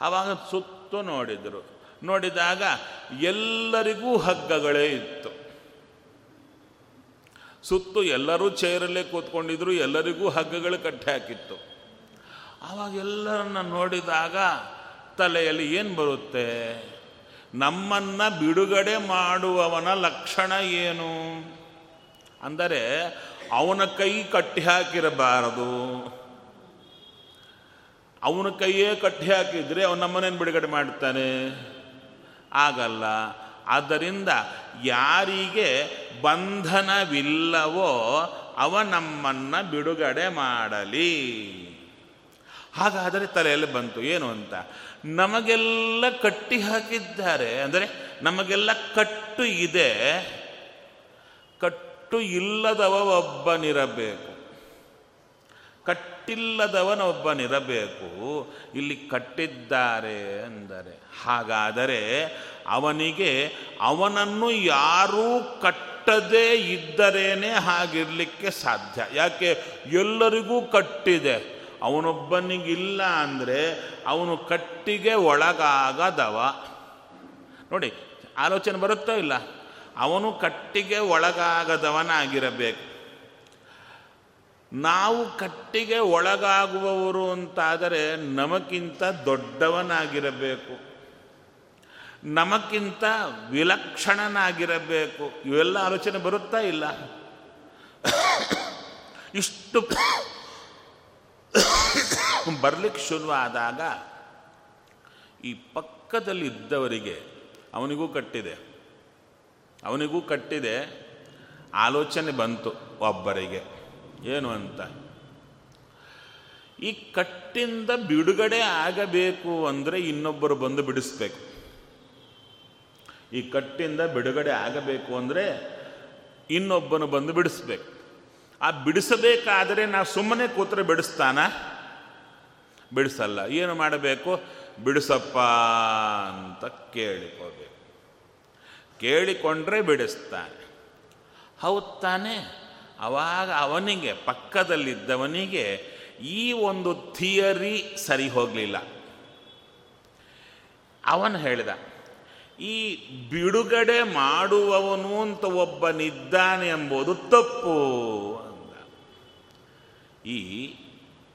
ಆವಾಗ ಸುತ್ತು ನೋಡಿದರು. ನೋಡಿದಾಗ ಎಲ್ಲರಿಗೂ ಹಗ್ಗಗಳೇ ಇತ್ತು. ಸುತ್ತು ಎಲ್ಲರೂ ಚೇರಲ್ಲೇ ಕೂತ್ಕೊಂಡಿದ್ರು, ಎಲ್ಲರಿಗೂ ಹಗ್ಗಗಳು ಕಟ್ಟಿ ಹಾಕಿತ್ತು. ಆವಾಗ ಎಲ್ಲರನ್ನ ನೋಡಿದಾಗ ತಲೆಯಲ್ಲಿ ಏನು ಬರುತ್ತೆ? ನಮ್ಮನ್ನ ಬಿಡುಗಡೆ ಮಾಡುವವನ ಲಕ್ಷಣ ಏನು? ಅಂದರೆ ಅವನ ಕೈ ಕಟ್ಟಿ ಹಾಕಿರಬಾರದು. ಅವನ ಕೈಯೇ ಕಟ್ಟಿ ಹಾಕಿದ್ರೆ ಅವನ ನಮ್ಮನೇನು ಬಿಡುಗಡೆ ಮಾಡ್ತಾನೆ? ಆಗಲ್ಲ. ಆದ್ದರಿಂದ ಯಾರಿಗೆ ಬಂಧನವಿಲ್ಲವೋ ಅವ ನಮ್ಮನ್ನು ಬಿಡುಗಡೆ ಮಾಡಲಿ. ಹಾಗಾದರೆ ತಲೆಯಲ್ಲಿ ಬಂತು. ಏನು ಅಂತ? ನಮಗೆಲ್ಲ ಕಟ್ಟಿ ಹಾಕಿದ್ದಾರೆ. ಅಂದರೆ ನಮಗೆಲ್ಲ ಕಟ್ಟು ಇದೆ. ಕಟ್ಟು ಇಲ್ಲದವ ಒಬ್ಬನಿರಬೇಕು ಕಟ್ಟಿಲ್ಲದವನೊಬ್ಬನಿರಬೇಕು. ಇಲ್ಲಿ ಕಟ್ಟಿದ್ದಾರೆ ಅಂದರೆ ಹಾಗಾದರೆ ಅವನಿಗೆ ಅವನನ್ನು ಯಾರೂ ಕಟ್ಟದೇ ಇದ್ದರೇನೆ ಹಾಗಿರಲಿಕ್ಕೆ ಸಾಧ್ಯ. ಯಾಕೆ? ಎಲ್ಲರಿಗೂ ಕಟ್ಟಿದೆ. ಅವನೊಬ್ಬನಿಗಿಲ್ಲ ಅಂದರೆ ಅವನು ಕಟ್ಟಿಗೆ ಒಳಗಾಗದವ. ನೋಡಿ, ಆಲೋಚನೆ ಬರುತ್ತೋ ಇಲ್ಲ? ಅವನು ಕಟ್ಟಿಗೆ ಒಳಗಾಗದವನಾಗಿರಬೇಕು. ನಾವು ಕಟ್ಟಿಗೆ ಒಳಗಾಗುವವರು ಅಂತಾದರೆ ನಮಗಿಂತ ದೊಡ್ಡವನಾಗಿರಬೇಕು. ನಮಕ್ಕಿಂತ ವಿಲಕ್ಷಣನಾಗಿರಬೇಕು. ಇವೆಲ್ಲ ಆಲೋಚನೆ ಬರುತ್ತಾ ಇಲ್ಲ? ಇಷ್ಟು ಬರ್ಲಿಕ್ಕೆ ಶುರುವಾದಾಗ ಈ ಪಕ್ಕದಲ್ಲಿ ಇದ್ದವರಿಗೆ ಅವನಿಗೂ ಕಟ್ಟಿದೆ. ಅವನಿಗೂ ಕಟ್ಟಿದೆ. ಆಲೋಚನೆ ಬಂತು ಒಬ್ಬರಿಗೆ. ಏನು ಅಂತ? ಈ ಕಟ್ಟಿಂದ ಬಿಡುಗಡೆ ಆಗಬೇಕು ಅಂದರೆ ಇನ್ನೊಬ್ಬರು ಬಂದು ಬಿಡಿಸ್ಬೇಕು. ಈ ಕಟ್ಟಿಂದ ಬಿಡುಗಡೆ ಆಗಬೇಕು ಅಂದರೆ ಇನ್ನೊಬ್ಬನು ಬಂದು ಬಿಡಿಸ್ಬೇಕು. ಆ ಬಿಡಿಸಬೇಕಾದರೆ ನಾ ಸುಮ್ಮನೆ ಕೂತ್ರೆ ಬಿಡಿಸ್ತಾನ? ಬಿಡಿಸಲ್ಲ. ಏನು ಮಾಡಬೇಕು? ಬಿಡಿಸಪ್ಪ ಅಂತ ಕೇಳಿಕೋಬೇಕು. ಕೇಳಿಕೊಂಡ್ರೆ ಬಿಡಿಸ್ತಾನೆ. ಹೌದು ತಾನೆ? ಅವಾಗ ಅವನಿಗೆ, ಪಕ್ಕದಲ್ಲಿದ್ದವನಿಗೆ ಈ ಒಂದು ಥಿಯರಿ ಸರಿ ಹೋಗಲಿಲ್ಲ. ಅವನು ಹೇಳಿದ ಈ ಬಿಡುಗಡೆ ಮಾಡುವವನು ಅಂತ ಒಬ್ಬನಿದ್ದಾನೆ ಎಂಬುದು ತಪ್ಪು ಅಂದ. ಈ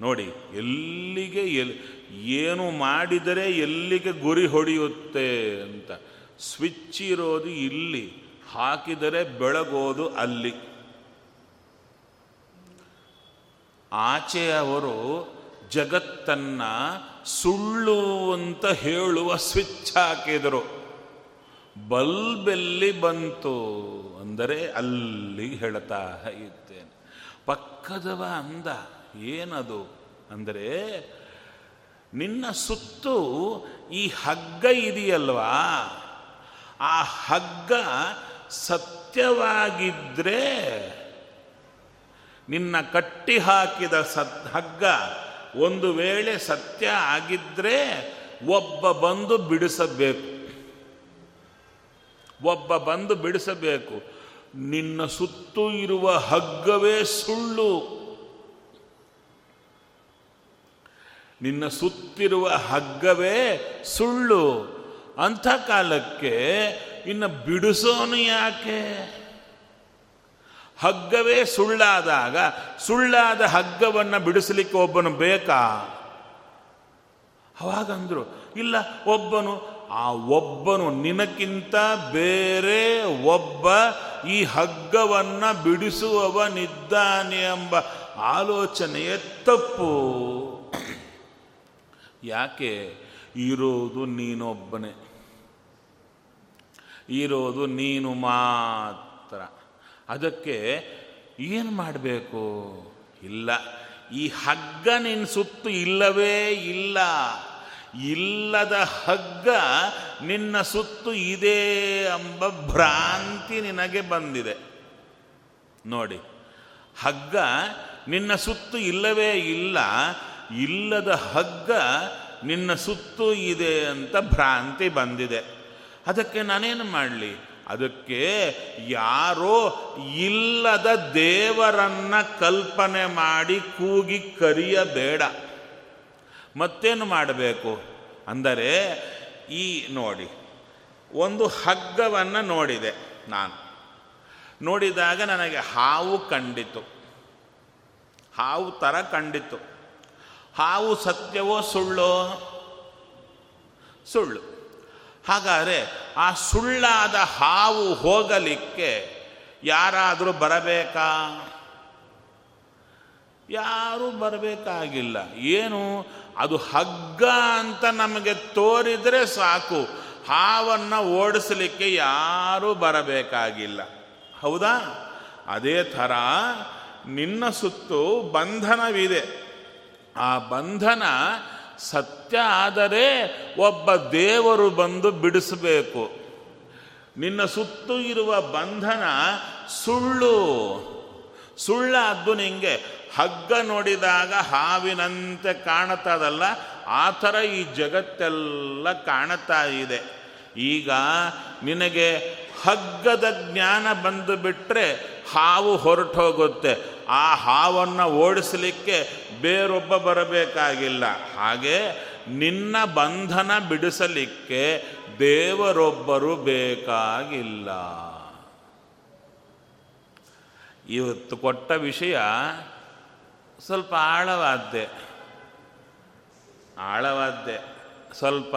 ನೋಡಿ, ಎಲ್ಲಿಗೆ ಎಲ್, ಏನು ಮಾಡಿದರೆ ಎಲ್ಲಿಗೆ ಗುರಿ ಹೊಡೆಯುತ್ತೆ ಅಂತ. ಸ್ವಿಚ್ ಇರೋದು ಇಲ್ಲಿ, ಹಾಕಿದರೆ ಬೆಳಗೋದು ಅಲ್ಲಿ. ಆಚೆಯವರು ಜಗತ್ತನ್ನು ಸುಳ್ಳು ಅಂತ ಹೇಳುವ ಸ್ವಿಚ್ ಹಾಕಿದರು. ಬಲ್ಬೆಲ್ಲಿ ಬಂತು ಅಂದರೆ ಅಲ್ಲಿ ಹೇಳ್ತಾ ಇದ್ದೇನೆ. ಪಕ್ಕದವ ಅಂದ, ಏನದು? ಅಂದರೆ, ನಿನ್ನ ಸುತ್ತು ಈ ಹಗ್ಗ ಇದೆಯಲ್ವಾ? ಆ ಹಗ್ಗ ಸತ್ಯವಾಗಿದ್ದರೆ ನಿನ್ನ ಕಟ್ಟಿ ಹಾಕಿದ ಸತ್ ಹಗ್ಗ ಒಂದು ವೇಳೆ ಸತ್ಯ ಆಗಿದ್ದರೆ ಒಬ್ಬ ಬಂದು ಬಿಡಿಸಬೇಕು. ಒಬ್ಬ ಬಂದು ಬಿಡಿಸಬೇಕು. ನಿನ್ನ ಸುತ್ತು ಇರುವ ಹಗ್ಗವೇ ಸುಳ್ಳು. ನಿನ್ನ ಸುತ್ತಿರುವ ಹಗ್ಗವೇ ಸುಳ್ಳು. ಅಂಥ ಕಾಲಕ್ಕೆ ಇನ್ನು ಬಿಡಿಸೋನು ಯಾಕೆ? ಹಗ್ಗವೇ ಸುಳ್ಳಾದಾಗ ಸುಳ್ಳಾದ ಹಗ್ಗವನ್ನು ಬಿಡಿಸಲಿಕ್ಕೆ ಒಬ್ಬನು ಬೇಕಾ? ಅವಾಗಂದ್ರು, ಇಲ್ಲ, ಒಬ್ಬನು ಆ ಒಬ್ಬನು ನಿನಕ್ಕಿಂತ ಬೇರೆ ಒಬ್ಬ ಈ ಹಗ್ಗವನ್ನು ಬಿಡಿಸುವವನಿದ್ದಾನೆ ಎಂಬ ಆಲೋಚನೆಯೇ ತಪ್ಪು. ಯಾಕೆ? ಇರೋದು ನೀನೊಬ್ಬನೇ. ಇರೋದು ನೀನು ಮಾತ್ರ. ಅದಕ್ಕೆ ಏನು ಮಾಡಬೇಕು? ಇಲ್ಲ. ಈ ಹಗ್ಗ ನಿನ್ನ ಸುತ್ತು ಇಲ್ಲವೇ ಇಲ್ಲ. ಇಲ್ಲದ ಹಗ್ಗ ನಿನ್ನ ಸುತ್ತು ಇದೆ ಎಂಬ ಭ್ರಾಂತಿ ನಿನಗೆ ಬಂದಿದೆ. ನೋಡಿ, ಹಗ್ಗ ನಿನ್ನ ಸುತ್ತು ಇಲ್ಲವೇ ಇಲ್ಲ, ಇಲ್ಲದ ಹಗ್ಗ ನಿನ್ನ ಸುತ್ತು ಇದೆ ಅಂತ ಭ್ರಾಂತಿ ಬಂದಿದೆ. ಅದಕ್ಕೆ ನಾನೇನು ಮಾಡಲಿ? ಅದಕ್ಕೆ ಯಾರೋ ಇಲ್ಲದ ದೇವರನ್ನ ಕಲ್ಪನೆ ಮಾಡಿ ಕೂಗಿ ಕರಿಯಬೇಡ. ಮತ್ತೇನು ಮಾಡಬೇಕು? ಅಂದರೆ ಈ ನೋಡಿ, ಒಂದು ಹಗ್ಗವನ್ನು ನೋಡಿದೆ ನಾನು. ನೋಡಿದಾಗ ನನಗೆ ಹಾವು ಕಂಡಿತು. ಹಾವು ಥರ ಕಂಡಿತು. ಹಾವು ಸತ್ಯವೋ ಸುಳ್ಳೋ? ಸುಳ್ಳು. ಹಾಗಾದರೆ ಆ ಸುಳ್ಳಾದ ಹಾವು ಹೋಗಲಿಕ್ಕೆ ಯಾರಾದರೂ ಬರಬೇಕಾ? ಯಾರೂ ಬರಬೇಕಾಗಿಲ್ಲ. ಏನು? ಅದು ಹಗ್ಗ ಅಂತ ನಮಗೆ ತೋರಿದರೆ ಸಾಕು. ಹಾವನ್ನು ಓಡಿಸಲಿಕ್ಕೆ ಯಾರೂ ಬರಬೇಕಾಗಿಲ್ಲ. ಹೌದಾ? ಅದೇ ಥರ ನಿನ್ನ ಸುತ್ತು ಬಂಧನವಿದೆ. ಆ ಬಂಧನ ಸತ್ಯ ಆದರೆ ಒಬ್ಬ ದೇವರು ಬಂದು ಬಿಡಿಸಬೇಕು. ನಿನ್ನ ಸುತ್ತು ಇರುವ ಬಂಧನ ಸುಳ್ಳು. ಸುಳ್ಳಾದ್ದು ನಿಂಗೆ ಹಗ್ಗ ನೋಡಿದಾಗ ಹಾವಿನಂತೆ ಕಾಣುತ್ತದಲ್ಲ, ಆ ಥರ ಈ ಜಗತ್ತೆಲ್ಲ ಕಾಣುತ್ತಾ ಇದೆ. ಈಗ ನಿನಗೆ ಹಗ್ಗದ ಜ್ಞಾನ ಬಂದು ಬಿಟ್ಟರೆ ಹಾವು ಹೊರಟೋಗುತ್ತೆ. ಆ ಹಾವನ್ನು ಓಡಿಸಲಿಕ್ಕೆ ಬೇರೊಬ್ಬ ಬರಬೇಕಾಗಿಲ್ಲ. ಹಾಗೆ ನಿನ್ನ ಬಂಧನ ಬಿಡಿಸಲಿಕ್ಕೆ ದೇವರೊಬ್ಬರು ಬೇಕಾಗಿಲ್ಲ. ಇವತ್ತು ಕೊಟ್ಟ ವಿಷಯ ಸ್ವಲ್ಪ ಆಳವಾದ್ದೆ. ಆಳವಾದ್ದೆ. ಸ್ವಲ್ಪ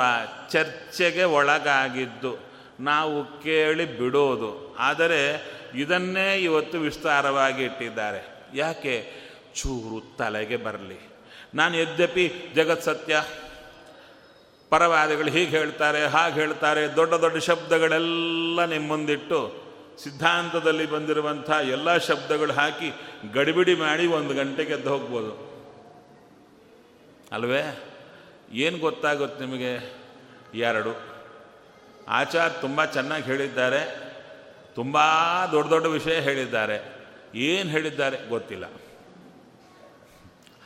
ಚರ್ಚೆಗೆ ಒಳಗಾಗಿದ್ದು ನಾವು ಕೇಳಿ ಬಿಡೋದು. ಆದರೆ ಇದನ್ನೇ ಇವತ್ತು ವಿಸ್ತಾರವಾಗಿ ಇಟ್ಟಿದ್ದಾರೆ. ಯಾಕೆ? ಚೂರು ತಲೆಗೆ ಬರಲಿ. ನಾನು ಯದ್ಯಪಿ ಜಗತ್ ಸತ್ಯ. ಪರವಾದಿಗಳು ಹೀಗೆ ಹೇಳ್ತಾರೆ, ಹಾಗೆ ಹೇಳ್ತಾರೆ, ದೊಡ್ಡ ದೊಡ್ಡ ಶಬ್ದಗಳೆಲ್ಲ ನಿಮ್ಮ ಮುಂದಿಟ್ಟು ಸಿದ್ಧಾಂತದಲ್ಲಿ ಬಂದಿರುವಂಥ ಎಲ್ಲ ಶಬ್ದಗಳು ಹಾಕಿ ಗಡಿಬಿಡಿ ಮಾಡಿ ಒಂದು ಗಂಟೆಗೆ ಎದ್ದು ಹೋಗ್ಬೋದು. ಅಲ್ವೇ? ಏನು ಗೊತ್ತಾಗುತ್ತೆ ನಿಮಗೆ? ಎರಡು. ಆಚಾರ್ ತುಂಬ ಚೆನ್ನಾಗಿ ಹೇಳಿದ್ದಾರೆ. ತುಂಬ ದೊಡ್ಡ ದೊಡ್ಡ ವಿಷಯ ಹೇಳಿದ್ದಾರೆ. ಏನು ಹೇಳಿದ್ದಾರೆ ಗೊತ್ತಿಲ್ಲ.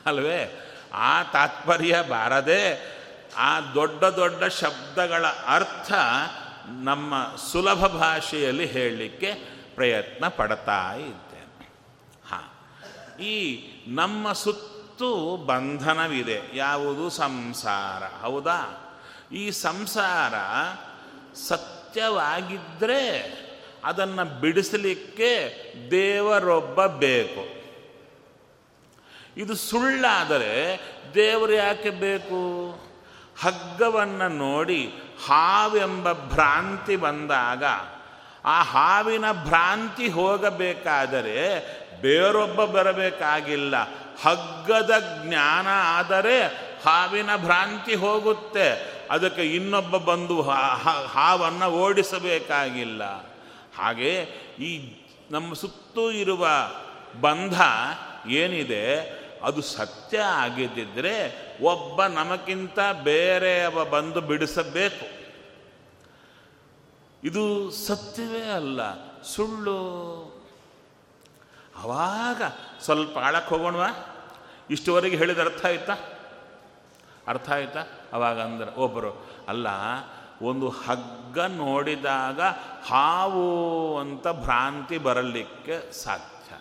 ಅಲ್ವೇ? ಆ ತಾತ್ಪರ್ಯ ಬಾರದೆ ಆ ದೊಡ್ಡ ದೊಡ್ಡ ಶಬ್ದಗಳ ಅರ್ಥ ನಮ್ಮ ಸುಲಭ ಭಾಷೆಯಲ್ಲಿ ಹೇಳಲಿಕ್ಕೆ ಪ್ರಯತ್ನ ಪಡ್ತಾ ಇದ್ದೇನೆ. ಹಾಂ. ಈ ನಮ್ಮ ಸುತ್ತು ಬಂಧನವಿದೆ. ಯಾವುದು ಸಂಸಾರ? ಹೌದಾ? ಈ ಸಂಸಾರ ಸತ್ಯವಾಗಿದ್ದರೆ ಅದನ್ನು ಬಿಡಿಸಲಿಕ್ಕೆ ದೇವರೊಬ್ಬ ಬೇಕು. ಇದು ಸುಳ್ಳಾದರೆ ದೇವರು ಯಾಕೆ ಬೇಕು? ಹಗ್ಗವನ್ನು ನೋಡಿ ಹಾವೆಂಬ ಭ್ರಾಂತಿ ಬಂದಾಗ, ಆ ಹಾವಿನ ಭ್ರಾಂತಿ ಹೋಗಬೇಕಾದರೆ ಬೇರೊಬ್ಬ ಬರಬೇಕಾಗಿಲ್ಲ. ಹಗ್ಗದ ಜ್ಞಾನ ಆದರೆ ಹಾವಿನ ಭ್ರಾಂತಿ ಹೋಗುತ್ತೆ. ಅದಕ್ಕೆ ಇನ್ನೊಬ್ಬ ಬಂದು ಹಾವನ್ನು ಓಡಿಸಬೇಕಾಗಿಲ್ಲ. ಹಾಗೆ ಈ ನಮ್ಮ ಸುತ್ತೂ ಇರುವ ಬಂಧ ಏನಿದೆ, ಅದು ಸತ್ಯ ಆಗಿದ್ದಿದ್ರೆ ಒಬ್ಬ ನಮಗಿಂತ ಬೇರೆಯವ ಬಂದು ಬಿಡಿಸಬೇಕು. ಇದು ಸತ್ಯವೇ ಅಲ್ಲ, ಸುಳ್ಳು. ಅವಾಗ ಸ್ವಲ್ಪ ಆಳಕ್ಕೆ ಹೋಗೋಣವಾ? ಇಷ್ಟುವರೆಗೆ ಹೇಳಿದ ಅರ್ಥ ಆಯ್ತಾ? ಅರ್ಥ ಆಯ್ತಾ? ಅವಾಗ ಅಂದ್ರೆ ಒಬ್ಬರು ಅಲ್ಲ, ಒಂದು ಹಗ್ಗ ನೋಡಿದಾಗ ಹಾವು ಅಂತ ಭ್ರಾಂತಿ ಬರಲಿಕ್ಕೆ ಸಾಧ್ಯ.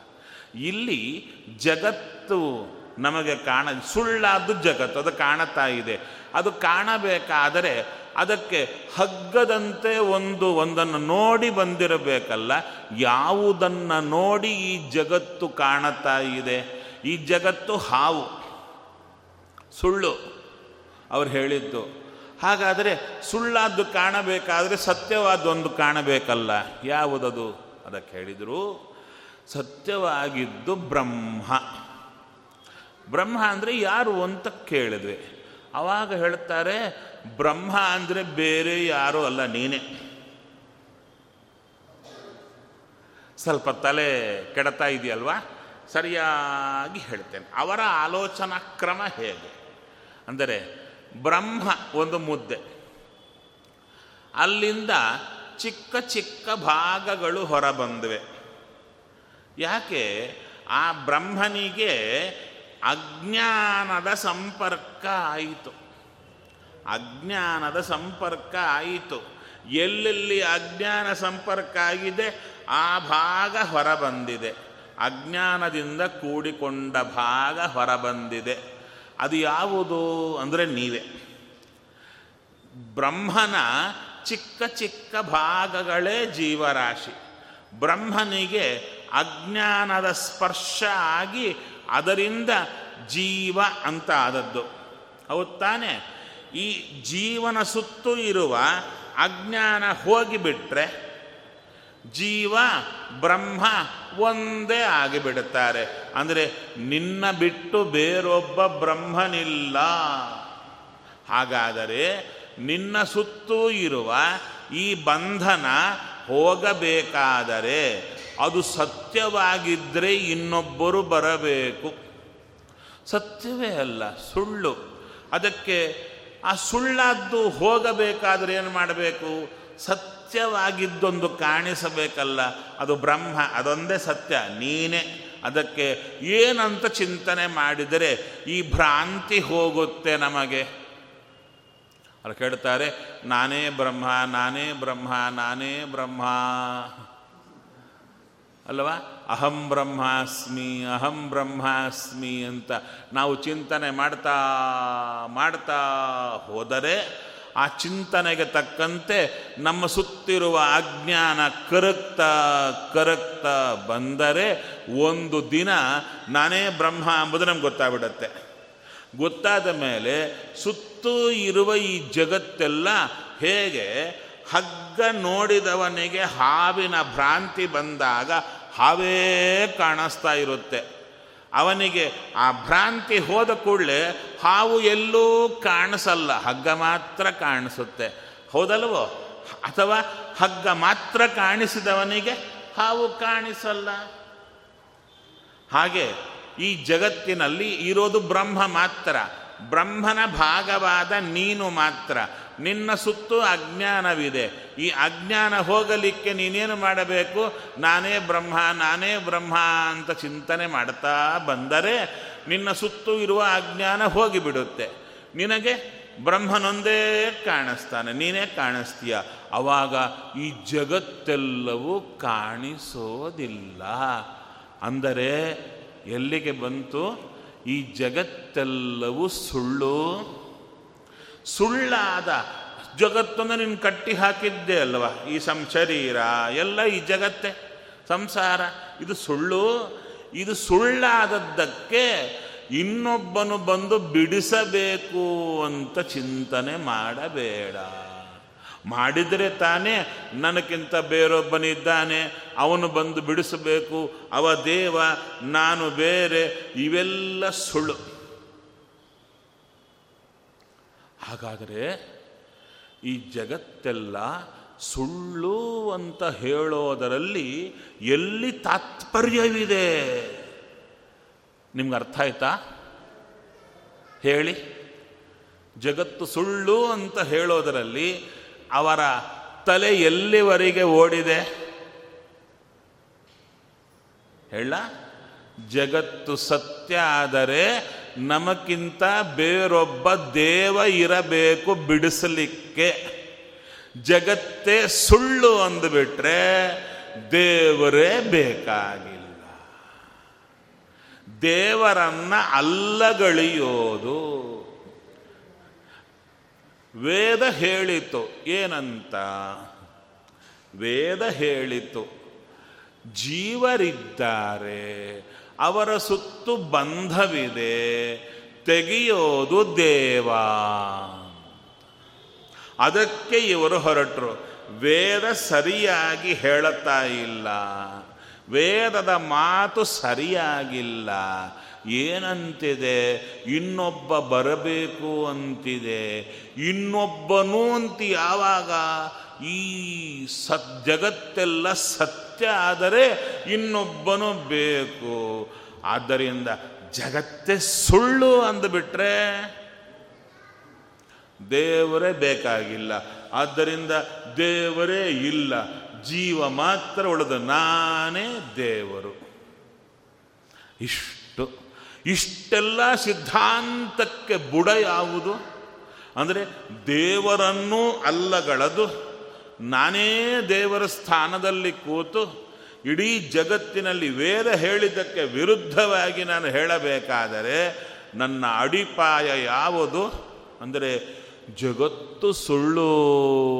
ಇಲ್ಲಿ ಜಗತ್ತು ನಮಗೆ ಕಾಣ, ಸುಳ್ಳಾದ್ದು ಜಗತ್ತು, ಅದು ಕಾಣುತ್ತಾ ಇದೆ. ಅದು ಕಾಣಬೇಕಾದರೆ ಅದಕ್ಕೆ ಹಗ್ಗದಂತೆ ಒಂದು, ಒಂದನ್ನು ನೋಡಿ ಬಂದಿರಬೇಕಲ್ಲ, ಯಾವುದನ್ನು ನೋಡಿ ಈ ಜಗತ್ತು ಕಾಣುತ್ತಾ ಇದೆ? ಈ ಜಗತ್ತು ಹಾವು, ಸುಳ್ಳು, ಅವ್ರು ಹೇಳಿದ್ದು. ಹಾಗಾದರೆ ಸುಳ್ಳಾದ್ದು ಕಾಣಬೇಕಾದರೆ ಸತ್ಯವಾದೊಂದು ಕಾಣಬೇಕಲ್ಲ, ಯಾವುದದು? ಅದಕ್ಕೆ ಹೇಳಿದರು, ಸತ್ಯವಾಗಿದ್ದು ಬ್ರಹ್ಮ. ಬ್ರಹ್ಮ ಅಂದರೆ ಯಾರು ಅಂತ ಕೇಳಿದ್ವಿ. ಅವಾಗ ಹೇಳ್ತಾರೆ ಬ್ರಹ್ಮ ಅಂದರೆ ಬೇರೆ ಯಾರೂ ಅಲ್ಲ ನೀನೇ. ಸ್ವಲ್ಪ ತಲೆ ಕೆಡತಾ ಇದೆಯಲ್ವಾ? ಸರಿಯಾಗಿ ಹೇಳ್ತೇನೆ. ಅವರ ಆಲೋಚನಾ ಕ್ರಮ ಹೇಗೆ? ಅಂದರೆ ಬ್ರಹ್ಮ ಒಂದು ಮುದ್ದೆ. ಅಲ್ಲಿಂದ ಚಿಕ್ಕ ಚಿಕ್ಕ ಭಾಗಗಳು ಹೊರಬಂದಿವೆ. ಯಾಕೆ? ಆ ಬ್ರಹ್ಮನಿಗೆ ಅಜ್ಞಾನದ ಸಂಪರ್ಕ ಆಯಿತು. ಅಜ್ಞಾನದ ಸಂಪರ್ಕ ಆಯಿತು. ಎಲ್ಲೆಲ್ಲಿ ಅಜ್ಞಾನ ಸಂಪರ್ಕ ಆಗಿದೆ, ಆ ಭಾಗ ಹೊರಬಂದಿದೆ. ಅಜ್ಞಾನದಿಂದ ಕೂಡಿಕೊಂಡ ಭಾಗ ಹೊರಬಂದಿದೆ. ಅದು ಯಾವುದು ಅಂದರೆ ನೀವೇ. ಬ್ರಹ್ಮನ ಚಿಕ್ಕ ಚಿಕ್ಕ ಭಾಗಗಳೇ ಜೀವರಾಶಿ. ಬ್ರಹ್ಮನಿಗೆ ಅಜ್ಞಾನದ ಸ್ಪರ್ಶ ಆಗಿ ಅದರಿಂದ ಜೀವ ಅಂತ ಆದದ್ದು. ಹೌದು ತಾನೆ? ಈ ಜೀವನ ಸುತ್ತು ಇರುವ ಅಜ್ಞಾನ ಹೋಗಿಬಿಟ್ರೆ ಜೀವ, ಬ್ರಹ್ಮ ಒಂದೇ ಆಗಿಬಿಡುತ್ತಾರೆ. ಅಂದರೆ ನಿನ್ನ ಬಿಟ್ಟು ಬೇರೊಬ್ಬ ಬ್ರಹ್ಮನಿಲ್ಲ. ಹಾಗಾದರೆ ನಿನ್ನ ಸುತ್ತೂ ಇರುವ ಈ ಬಂಧನ ಹೋಗಬೇಕಾದರೆ ಅದು ಸತ್ಯವಾಗಿದ್ದರೆ ಇನ್ನೊಬ್ಬರು ಬರಬೇಕು. ಸತ್ಯವೇ ಅಲ್ಲ, ಸುಳ್ಳು. ಅದಕ್ಕೆ ಆ ಸುಳ್ಳಾದ್ದು ಹೋಗಬೇಕಾದ್ರೆ ಏನು ಮಾಡಬೇಕು? ಸತ್ಯವಾಗಿದ್ದೊಂದು ಕಾಣಿಸಬೇಕಲ್ಲ, ಅದು ಬ್ರಹ್ಮ, ಅದೊಂದೇ ಸತ್ಯ, ನೀನೇ. ಅದಕ್ಕೆ ಏನಂತ ಚಿಂತನೆ ಮಾಡಿದರೆ ಈ ಭ್ರಾಂತಿ ಹೋಗುತ್ತೆ ನಮಗೆ. ಅವ್ರು ಕೇಳ್ತಾರೆ, ನಾನೇ ಬ್ರಹ್ಮ ನಾನೇ ಬ್ರಹ್ಮ ನಾನೇ ಬ್ರಹ್ಮ. ಅಲ್ವಾ ಅಹಂ ಬ್ರಹ್ಮಾಸ್ಮಿ ಅಹಂ ಬ್ರಹ್ಮಾಸ್ಮಿ ಅಂತ ನಾವು ಚಿಂತನೆ ಮಾಡ್ತಾ ಮಾಡ್ತಾ ಹೋದರೆ ಆ ಚಿಂತನೆಗೆ ತಕ್ಕಂತೆ ನಮ್ಮ ಸುತ್ತಿರುವ ಅಜ್ಞಾನ ಕರಗ್ತಾ ಕರಗ್ತಾ ಬಂದರೆ ಒಂದು ದಿನ ನಾನೇ ಬ್ರಹ್ಮ ಎಂಬುದು ನಮ್ಗೆ ಗೊತ್ತಾಗ್ಬಿಡತ್ತೆ. ಗೊತ್ತಾದ ಮೇಲೆ ಸುತ್ತೂ ಇರುವ ಈ ಜಗತ್ತೆಲ್ಲ ಹೇಗೆ ಹಗ್ಗ ನೋಡಿದವನಿಗೆ ಹಾವಿನ ಭ್ರಾಂತಿ ಬಂದಾಗ ಹಾವೇ ಕಾಣಿಸ್ತಾ ಇರುತ್ತೆ. ಅವನಿಗೆ ಆ ಭ್ರಾಂತಿ ಹೋದ ಕೂಡಲೇ ಹಾವು ಎಲ್ಲೂ ಕಾಣಿಸಲ್ಲ, ಹಗ್ಗ ಮಾತ್ರ ಕಾಣಿಸುತ್ತೆ. ಹೌದಲ್ವೋ? ಅಥವಾ ಹಗ್ಗ ಮಾತ್ರ ಕಾಣಿಸಿದವನಿಗೆ ಹಾವು ಕಾಣಿಸಲ್ಲ. ಹಾಗೆ ಈ ಜಗತ್ತಿನಲ್ಲಿ ಇರೋದು ಬ್ರಹ್ಮ ಮಾತ್ರ. ಬ್ರಹ್ಮನ ಭಾಗವಾದ ನೀನು ಮಾತ್ರ. ನಿನ್ನ ಸುತ್ತು ಅಜ್ಞಾನವಿದೆ. ಈ ಅಜ್ಞಾನ ಹೋಗಲಿಕ್ಕೆ ನೀನೇನು ಮಾಡಬೇಕು? ನಾನೇ ಬ್ರಹ್ಮ ನಾನೇ ಬ್ರಹ್ಮ ಅಂತ ಚಿಂತನೆ ಮಾಡ್ತಾ ಬಂದರೆ ನಿನ್ನ ಸುತ್ತು ಇರುವ ಅಜ್ಞಾನ ಹೋಗಿಬಿಡುತ್ತೆ. ನಿನಗೆ ಬ್ರಹ್ಮನೊಂದೇ ಕಾಣಿಸ್ತಾನೆ. ನೀನೇ ಕಾಣಿಸ್ತೀಯ. ಅವಾಗ ಈ ಜಗತ್ತೆಲ್ಲವೂ ಕಾಣಿಸೋದಿಲ್ಲ. ಅಂದರೆ ಎಲ್ಲಿಗೆ ಬಂತು? ಈ ಜಗತ್ತೆಲ್ಲವೂ ಸುಳ್ಳು ಸುಳ್ಳಾದ. ಜಗತ್ತನ್ನು ನೀನು ಕಟ್ಟಿ ಹಾಕಿದ್ದೆ ಅಲ್ವಾ? ಈ ಸಂಶರೀರ, ಎಲ್ಲ ಈ ಜಗತ್ತೆ. ಸಂಸಾರ, ಇದು ಸುಳ್ಳು. ಇದು ಸುಳ್ಳಾದದ್ದಕ್ಕೆ ಇನ್ನೊಬ್ಬನು ಬಂದು ಬಿಡಿಸಬೇಕು ಅಂತ ಚಿಂತನೆ ಮಾಡಬೇಡ. ಮಾಡಿದರೆ ತಾನೇ ನನಗಿಂತ ಬೇರೊಬ್ಬನಿದ್ದಾನೆ. ಅವನು ಬಂದು ಬಿಡಿಸಬೇಕು. ಅವ ದೇವ, ನಾನು ಬೇರೆ. ಇವೆಲ್ಲ ಸುಳ್ಳು. ಹಾಗಾದರೆ ಈ ಜಗತ್ತೆಲ್ಲ ಸುಳ್ಳು ಅಂತ ಹೇಳೋದರಲ್ಲಿ ಎಲ್ಲಿ ತಾತ್ಪರ್ಯವಿದೆ? ನಿಮ್ಗೆ ಅರ್ಥ ಆಯ್ತಾ? ಹೇಳಿ. ಜಗತ್ತು ಸುಳ್ಳು ಅಂತ ಹೇಳೋದರಲ್ಲಿ ಅವರ ತಲೆ ಎಲ್ಲಿವರೆಗೆ ಓಡಿದೆ? ಹೇಳ. ಜಗತ್ತು ಸತ್ಯ ಆದರೆ ನಮಕ್ಕಿಂತ ಬೇರೊಬ್ಬ ದೇವ ಇರಬೇಕು ಬಿಡಿಸಲಿಕ್ಕೆ. ಜಗತ್ತೇ ಸುಳ್ಳು ಅಂದುಬಿಟ್ರೆ ದೇವರೇ ಬೇಕಾಗಿಲ್ಲ. ದೇವರನ್ನ ಅಲ್ಲಗಳಿಯೋದು. ವೇದ ಹೇಳಿತು, ಏನಂತ? ವೇದ ಹೇಳಿತು, ಜೀವರಿದ್ದಾರೆ ಅವರ ಸುತ್ತು ಬಂಧವಿದೆ, ತೆಗೆಯೋದು ದೇವ. ಅದಕ್ಕೆ ಇವರು ಹೊರಟರು. ವೇದ ಸರಿಯಾಗಿ ಹೇಳುತ್ತಾ ಇಲ್ಲ. ವೇದದ ಮಾತು ಸರಿಯಾಗಿಲ್ಲ. ಏನಂತಿದೆ? ಇನ್ನೊಬ್ಬ ಬರಬೇಕು ಅಂತಿದೆ. ಇನ್ನೊಬ್ಬನು ಅಂತ ಯಾವಾಗ? ಈ ಸತ್ ಜಗತ್ತೆಲ್ಲ ಸತ್ಯ ಆದರೆ ಇನ್ನೊಬ್ಬನು ಬೇಕು. ಆದ್ದರಿಂದ ಜಗತ್ತೇ ಸುಳ್ಳು ಅಂದುಬಿಟ್ರೆ ದೇವರೇ ಬೇಕಾಗಿಲ್ಲ. ಆದ್ದರಿಂದ ದೇವರೇ ಇಲ್ಲ. ಜೀವ ಮಾತ್ರ ಉಳಿದು ನಾನೇ ದೇವರು. ಇಷ್ಟು, ಇಷ್ಟೆಲ್ಲ ಸಿದ್ಧಾಂತಕ್ಕೆ ಬುಡ ಯಾವುದು? ಅಂದರೆ ದೇವರನ್ನೂ ಅಲ್ಲಗಳದು ನಾನೇ ದೇವರ ಸ್ಥಾನದಲ್ಲಿ ಕೂತು ಇಡೀ ಜಗತ್ತಿನಲ್ಲಿ ವೇದ ಹೇಳಿದ್ದಕ್ಕೆ ವಿರುದ್ಧವಾಗಿ ನಾನು ಹೇಳಬೇಕಾದರೆ ನನ್ನ ಅಡಿಪಾಯ ಯಾವುದು? ಅಂದರೆ ಜಗತ್ತು ಸುಳ್ಳು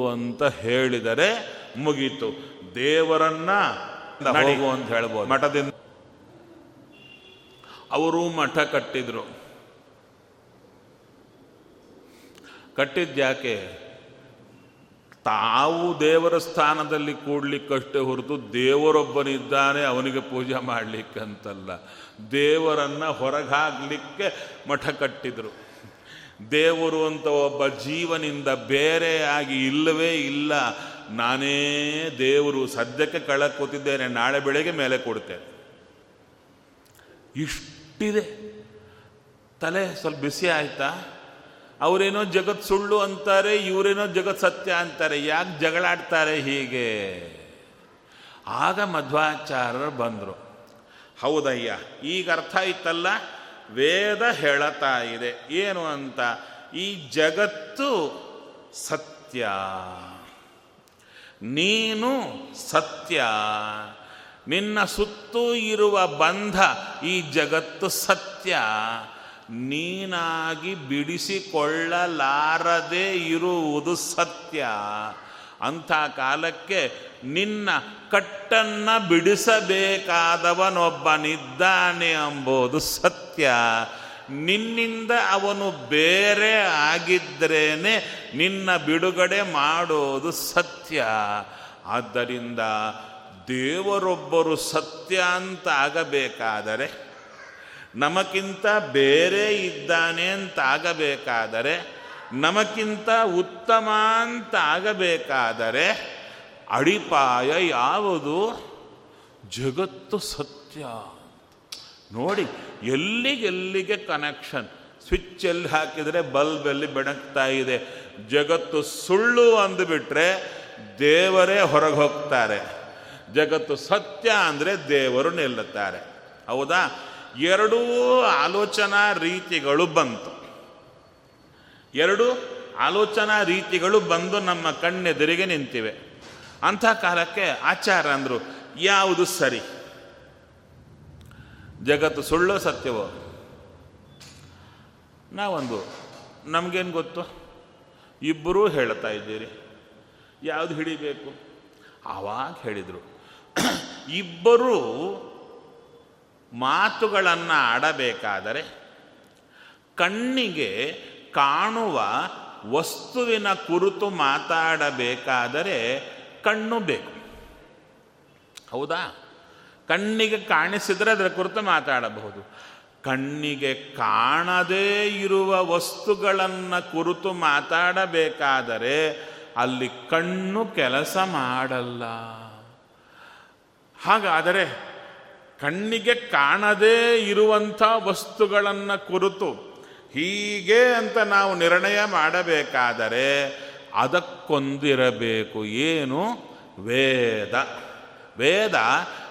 ಅಂತ ಹೇಳಿದರೆ ಮುಗೀತು. ದೇವರನ್ನ ಹೋಗು ಅಂತ ಹೇಳ್ಬೋದು. ಮಠದಿಂದ. ಅವರು ಮಠ ಕಟ್ಟಿದ್ರು. ಕಟ್ಟಿದ್ಯಾಕೆ ತಾವು ದೇವರ ಸ್ಥಾನದಲ್ಲಿ ಕೂಡ್ಲಿಕ್ಕಷ್ಟೇ ಹೊರತು ದೇವರೊಬ್ಬನಿದ್ದಾನೆ ಅವನಿಗೆ ಪೂಜೆ ಮಾಡಲಿಕ್ಕಂತಲ್ಲ. ದೇವರನ್ನು ಹೊರಗಾಗಲಿಕ್ಕೆ ಮಠ ಕಟ್ಟಿದರು. ದೇವರು ಅಂತ ಒಬ್ಬ ಜೀವನಿಂದ ಬೇರೆಯಾಗಿ ಇಲ್ಲವೇ ಇಲ್ಲ. ನಾನೇ ದೇವರು ಸದ್ಯಕ್ಕೆ ಕೆಳಗೆ ಕೂತಿದ್ದೇನೆ, ನಾಳೆ ಬೆಳಗ್ಗೆ ಮೇಲೆ ಕೊಡ್ತೇನೆ. ಇಷ್ಟಿದೆ. ತಲೆ ಸ್ವಲ್ಪ ಬಿಸಿ ಆಯ್ತಾ? ಅವರೇನೋ ಜಗತ್ ಸುಳ್ಳು ಅಂತಾರೆ, ಇವರೇನೋ ಜಗತ್ ಸತ್ಯ ಅಂತಾರೆ. ಯಾಕೆ ಜಗಳಾಡ್ತಾರೆ ಹೀಗೆ? ಆಗ ಮಧ್ವಾಚಾರ್ಯರು ಬಂದರು. ಹೌದಯ್ಯ, ಈಗ ಅರ್ಥ ಆಯ್ತಲ್ಲ? ವೇದ ಹೇಳತಾ ಇದೆ. ಏನು ಅಂತ? ಈ ಜಗತ್ತು ಸತ್ಯ. ನೀನು ಸತ್ಯ. ನಿನ್ನ ಸುತ್ತೂ ಇರುವ ಬಂಧ ಈ ಜಗತ್ತು ಸತ್ಯ. ನೀನಾಗಿ ಬಿಡಿಸಿಕೊಳ್ಳಲಾರದೆ ಇರುವುದು ಸತ್ಯ. ಅಂಥ ಕಾಲಕ್ಕೆ ನಿನ್ನ ಕಟ್ಟನ್ನು ಬಿಡಿಸಬೇಕಾದವನೊಬ್ಬನಿದ್ದಾನೆ ಎಂಬುದು ಸತ್ಯ. ನಿನ್ನಿಂದ ಅವನು ಬೇರೆ ಆಗಿದ್ರೇನೆ ನಿನ್ನ ಬಿಡುಗಡೆ ಮಾಡೋದು ಸತ್ಯ. ಆದ್ದರಿಂದ ದೇವರೊಬ್ಬರು ಸತ್ಯ ಅಂತ ಆಗಬೇಕಾದರೆ ನಮಗಿಂತ ಬೇರೆ ಇದ್ದಾನೆ ಅಂತ ಆಗಬೇಕಾದರೆ ನಮಗಿಂತ ಉತ್ತಮ ಅಂತ ಆಗಬೇಕಾದರೆ ಅಡಿಪಾಯ ಯಾವುದು? ಜಗತ್ತು ಸತ್ಯ ನೋಡಿ, ಎಲ್ಲಿಗೆಲ್ಲಿಗೆ ಕನೆಕ್ಷನ್ ಸ್ವಿಚ್ ಎಲ್ಲಿ ಹಾಕಿದರೆ ಬಲ್ಬ್ ಎಲ್ಲಿ ಬೆಳಗ್ತಾ ಇದೆ. ಜಗತ್ತು ಸುಳ್ಳು ಅಂದುಬಿಟ್ರೆ ದೇವರೇ ಹೊರಗೆ ಹೋಗ್ತಾರೆ. ಜಗತ್ತು ಸತ್ಯ ಅಂದರೆ ದೇವರು ನಿಲ್ಲುತ್ತಾರೆ. ಹೌದಾ? ಎರಡೂ ಆಲೋಚನಾ ರೀತಿಗಳು ಬಂತು. ಎರಡು ಆಲೋಚನಾ ರೀತಿಗಳು ಬಂದು ನಮ್ಮ ಕಣ್ಣೆದುರಿಗೆ ನಿಂತಿವೆ. ಅಂಥ ಕಾಲಕ್ಕೆ ಆಚಾರ ಅಂದರು, ಯಾವುದು ಸರಿ? ಜಗತ್ತು ಸುಳ್ಳು ಸತ್ಯವೋ? ನಾವೊಂದು, ನಮಗೇನು ಗೊತ್ತು? ಇಬ್ಬರೂ ಹೇಳ್ತಾ ಇದ್ದೀರಿ. ಯಾವುದು ಹಿಡಿಬೇಕು? ಆವಾಗ ಹೇಳಿದರು. ಇಬ್ಬರೂ ಮಾತುಗಳನ್ನು ಆಡಬೇಕಾದರೆ ಕಣ್ಣಿಗೆ ಕಾಣುವ ವಸ್ತುವಿನ ಕುರಿತು ಮಾತಾಡಬೇಕಾದರೆ ಕಣ್ಣು ಬೇಕು. ಹೌದಾ? ಕಣ್ಣಿಗೆ ಕಾಣಿಸಿದರೆ ಅದರ ಕುರಿತು ಮಾತಾಡಬಹುದು. ಕಣ್ಣಿಗೆ ಕಾಣದೇ ಇರುವ ವಸ್ತುಗಳನ್ನು ಕುರಿತು ಮಾತಾಡಬೇಕಾದರೆ ಅಲ್ಲಿ ಕಣ್ಣು ಕೆಲಸ ಮಾಡಲ್ಲ. ಹಾಗಾದರೆ ಕಣ್ಣಿಗೆ ಕಾಣದೇ ಇರುವಂಥ ವಸ್ತುಗಳನ್ನು ಕುರಿತು ಹೀಗೆ ಅಂತ ನಾವು ನಿರ್ಣಯ ಮಾಡಬೇಕಾದರೆ ಅದಕ್ಕೊಂದಿರಬೇಕು. ಏನು? ವೇದ. ವೇದ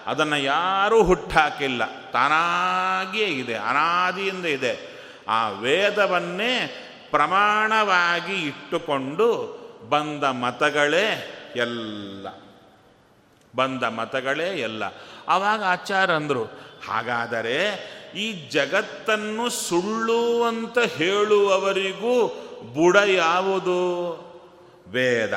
ಅದನ್ನು ಯಾರೂ ಹುಟ್ಟಾಕಿಲ್ಲ. ತಾನಾಗಿಯೇ ಇದೆ, ಅನಾದಿಯಿಂದ ಇದೆ. ಆ ವೇದವನ್ನೇ ಪ್ರಮಾಣವಾಗಿ ಇಟ್ಟುಕೊಂಡು ಬಂದ ಮತಗಳೇ ಎಲ್ಲ. ಬಂದ ಮತಗಳೇ ಎಲ್ಲ. ಆವಾಗ ಆಚಾರ ಅಂದರು. ಹಾಗಾದರೆ ಈ ಜಗತ್ತನ್ನು ಸುಳ್ಳು ಅಂತ ಹೇಳುವವರಿಗೂ ಬುಡ ಯಾವುದು? ವೇದ.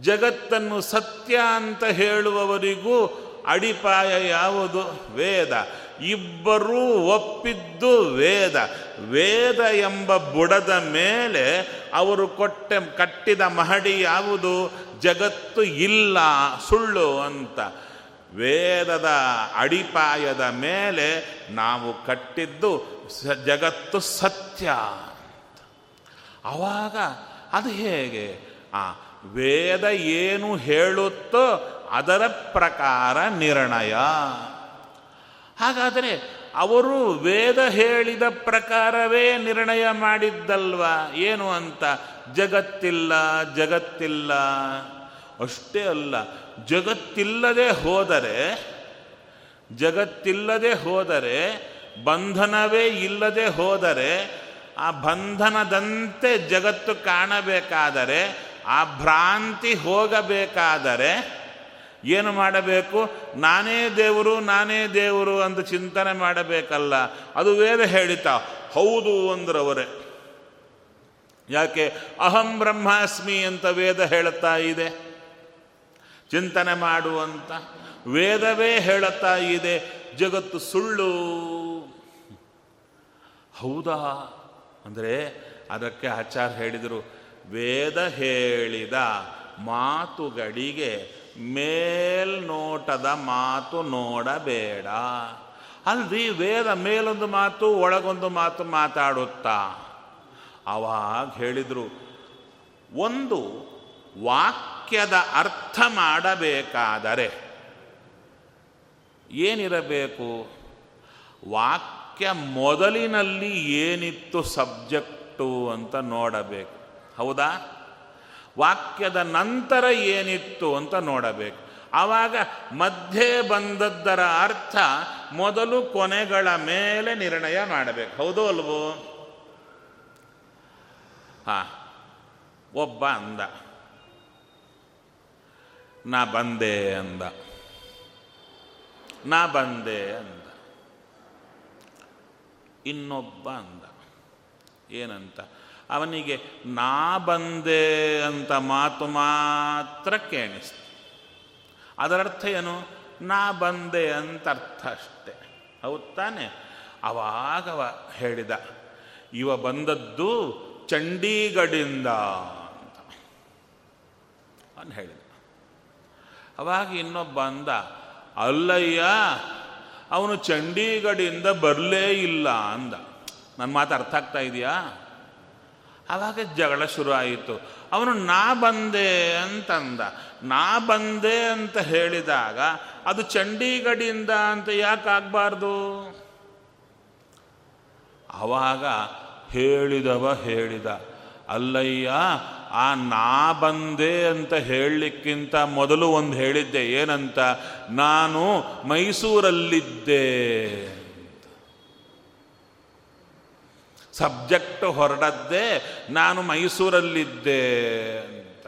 ಜಗತ್ತನ್ನು ಸತ್ಯ ಅಂತ ಹೇಳುವವರಿಗೂ ಅಡಿಪಾಯ ಯಾವುದು? ವೇದ. ಇಬ್ಬರೂ ಒಪ್ಪಿದ್ದು ವೇದ. ವೇದ ಎಂಬ ಬುಡದ ಮೇಲೆ ಅವರು ಕೊಟ್ಟ, ಕಟ್ಟಿದ ಮಹಡಿ ಯಾವುದು? ಜಗತ್ತು ಇಲ್ಲ, ಸುಳ್ಳು ಅಂತ. ವೇದದ ಅಡಿಪಾಯದ ಮೇಲೆ ನಾವು ಕಟ್ಟಿದ್ದು ಜಗತ್ತು ಸತ್ಯ ಆವಾಗ ಅದು ಹೇಗೆ? ಆ, ವೇದ ಏನು ಹೇಳುತ್ತೋ ಅದರ ಪ್ರಕಾರ ನಿರ್ಣಯ. ಹಾಗಾದರೆ ಅವರು ವೇದ ಹೇಳಿದ ಪ್ರಕಾರವೇ ನಿರ್ಣಯ ಮಾಡಿದ್ದಲ್ವಾ? ಏನು ಅಂತ? ಜಗತ್ತಿಲ್ಲ ಜಗತ್ತಿಲ್ಲ. ಅಷ್ಟೇ ಅಲ್ಲ ಜಗತ್ತಿಲ್ಲದೆ ಹೋದರೆ ಜಗತ್ತಿಲ್ಲದೆ ಹೋದರೆ, ಬಂಧನವೇ ಇಲ್ಲದೆ ಹೋದರೆ, ಆ ಬಂಧನದಂತೆ ಜಗತ್ತು ಕಾಣಬೇಕಾದರೆ, ಆ ಭ್ರಾಂತಿ ಹೋಗಬೇಕಾದರೆ ಏನು ಮಾಡಬೇಕು? ನಾನೇ ದೇವರು ನಾನೇ ದೇವರು ಅಂತ ಚಿಂತನೆ ಮಾಡಬೇಕಲ್ಲ. ಅದು ವೇದ ಹೇಳಿತಾ, ಹೌದು ಅಂದ್ರವರೇ. ಯಾಕೆ? ಅಹಂ ಬ್ರಹ್ಮಾಸ್ಮಿ ಅಂತ ವೇದ ಹೇಳುತ್ತಾ ಇದೆ. ಚಿಂತನೆ ಮಾಡುವಂತ ವೇದವೇ ಹೇಳುತ್ತಾ ಇದೆ, ಜಗತ್ತು ಸುಳ್ಳು. ಹೌದಾ? ಅಂದರೆ ಅದಕ್ಕೆ ಆಚಾರ್ಯ ಹೇಳಿದರು, ವೇದ ಹೇಳಿದ ಮಾತುಗಳಿಗೆ ಮೇಲ್ನೋಟದ ಮಾತು ನೋಡಬೇಡ. ಅಲ್ರಿ, ವೇದ ಮೇಲೊಂದು ಮಾತು, ಒಳಗೊಂದು ಮಾತು ಮಾತಾಡುತ್ತಾ? ಅವಾಗ ಹೇಳಿದರು, ಒಂದು ವಾಕ್ಯದ ಅರ್ಥ ಮಾಡಬೇಕಾದರೆ ಏನಿರಬೇಕು? ವಾಕ್ಯ ಮೊದಲಿನಲ್ಲಿ ಏನಿತ್ತು ಸಬ್ಜೆಕ್ಟು ಅಂತ ನೋಡಬೇಕು. ಹೌದಾ? ವಾಕ್ಯದ ನಂತರ ಏನಿತ್ತು ಅಂತ ನೋಡಬೇಕು. ಆವಾಗ ಮಧ್ಯೆ ಬಂದದ್ದರ ಅರ್ಥ ಮೊದಲು ಕೊನೆಗಳ ಮೇಲೆ ನಿರ್ಣಯ ಮಾಡಬೇಕು. ಹೌದು ಅಲ್ವೋ? ಹಾ, ಒಬ್ಬ ಅಂದ. ನಾ ಬಂದೆ ಅಂದ. ನಾ ಬಂದೆ ಅಂದ. ಇನ್ನೊಬ್ಬ ಅಂದ. ಏನಂತ? ಅವನಿಗೆ ನಾ ಬಂದೆ ಅಂತ ಮಾತು ಮಾತ್ರ ಕೇಳಿಸ್ತು. ಅದರರ್ಥ ಏನು? ನಾ ಬಂದೆ ಅಂತ ಅರ್ಥ ಅಷ್ಟೆ. ಹೌದು ತಾನೆ? ಅವಾಗವ ಹೇಳಿದ, ಇವ ಬಂದದ್ದು ಚಂಡೀಗಢಿಂದ ಅಂತ. ಅವನು ಹೇಳಿದ. ಅವಾಗ ಇನ್ನೊಬ್ಬ ಅಂದ, ಅಲ್ಲಯ್ಯ, ಅವನು ಚಂಡೀಗಢಿಂದ ಬರಲೇ ಇಲ್ಲ ಅಂದ. ನನ್ನ ಮಾತು ಅರ್ಥ ಆಗ್ತಾ ಇದೆಯಾ? ಅವಾಗ ಜಗಳ ಶುರು ಆಯಿತು ಅವನು, ನಾ ಬಂದೆ ಅಂತಂದ. ನಾ ಬಂದೆ ಅಂತ ಹೇಳಿದಾಗ, ಅದು ಚಂಡೀಗಢಿಂದ ಅಂತ ಯಾಕೆ ಆಗಬಾರ್ದು? ಆವಾಗ ಹೇಳಿದವ ಹೇಳಿದ, ಅಲ್ಲಯ್ಯ ಆ ನಾ ಬಂದೆ ಅಂತ ಹೇಳಲಿಕ್ಕಿಂತ ಮೊದಲು ಒಂದು ಹೇಳಿದ್ದೆ, ಏನಂತ? ನಾನು ಮೈಸೂರಲ್ಲಿದ್ದೆ ಸಬ್ಜೆಕ್ಟ್ ಹೊರಡದ್ದೇ, ನಾನು ಮೈಸೂರಲ್ಲಿದ್ದೆ ಅಂತ.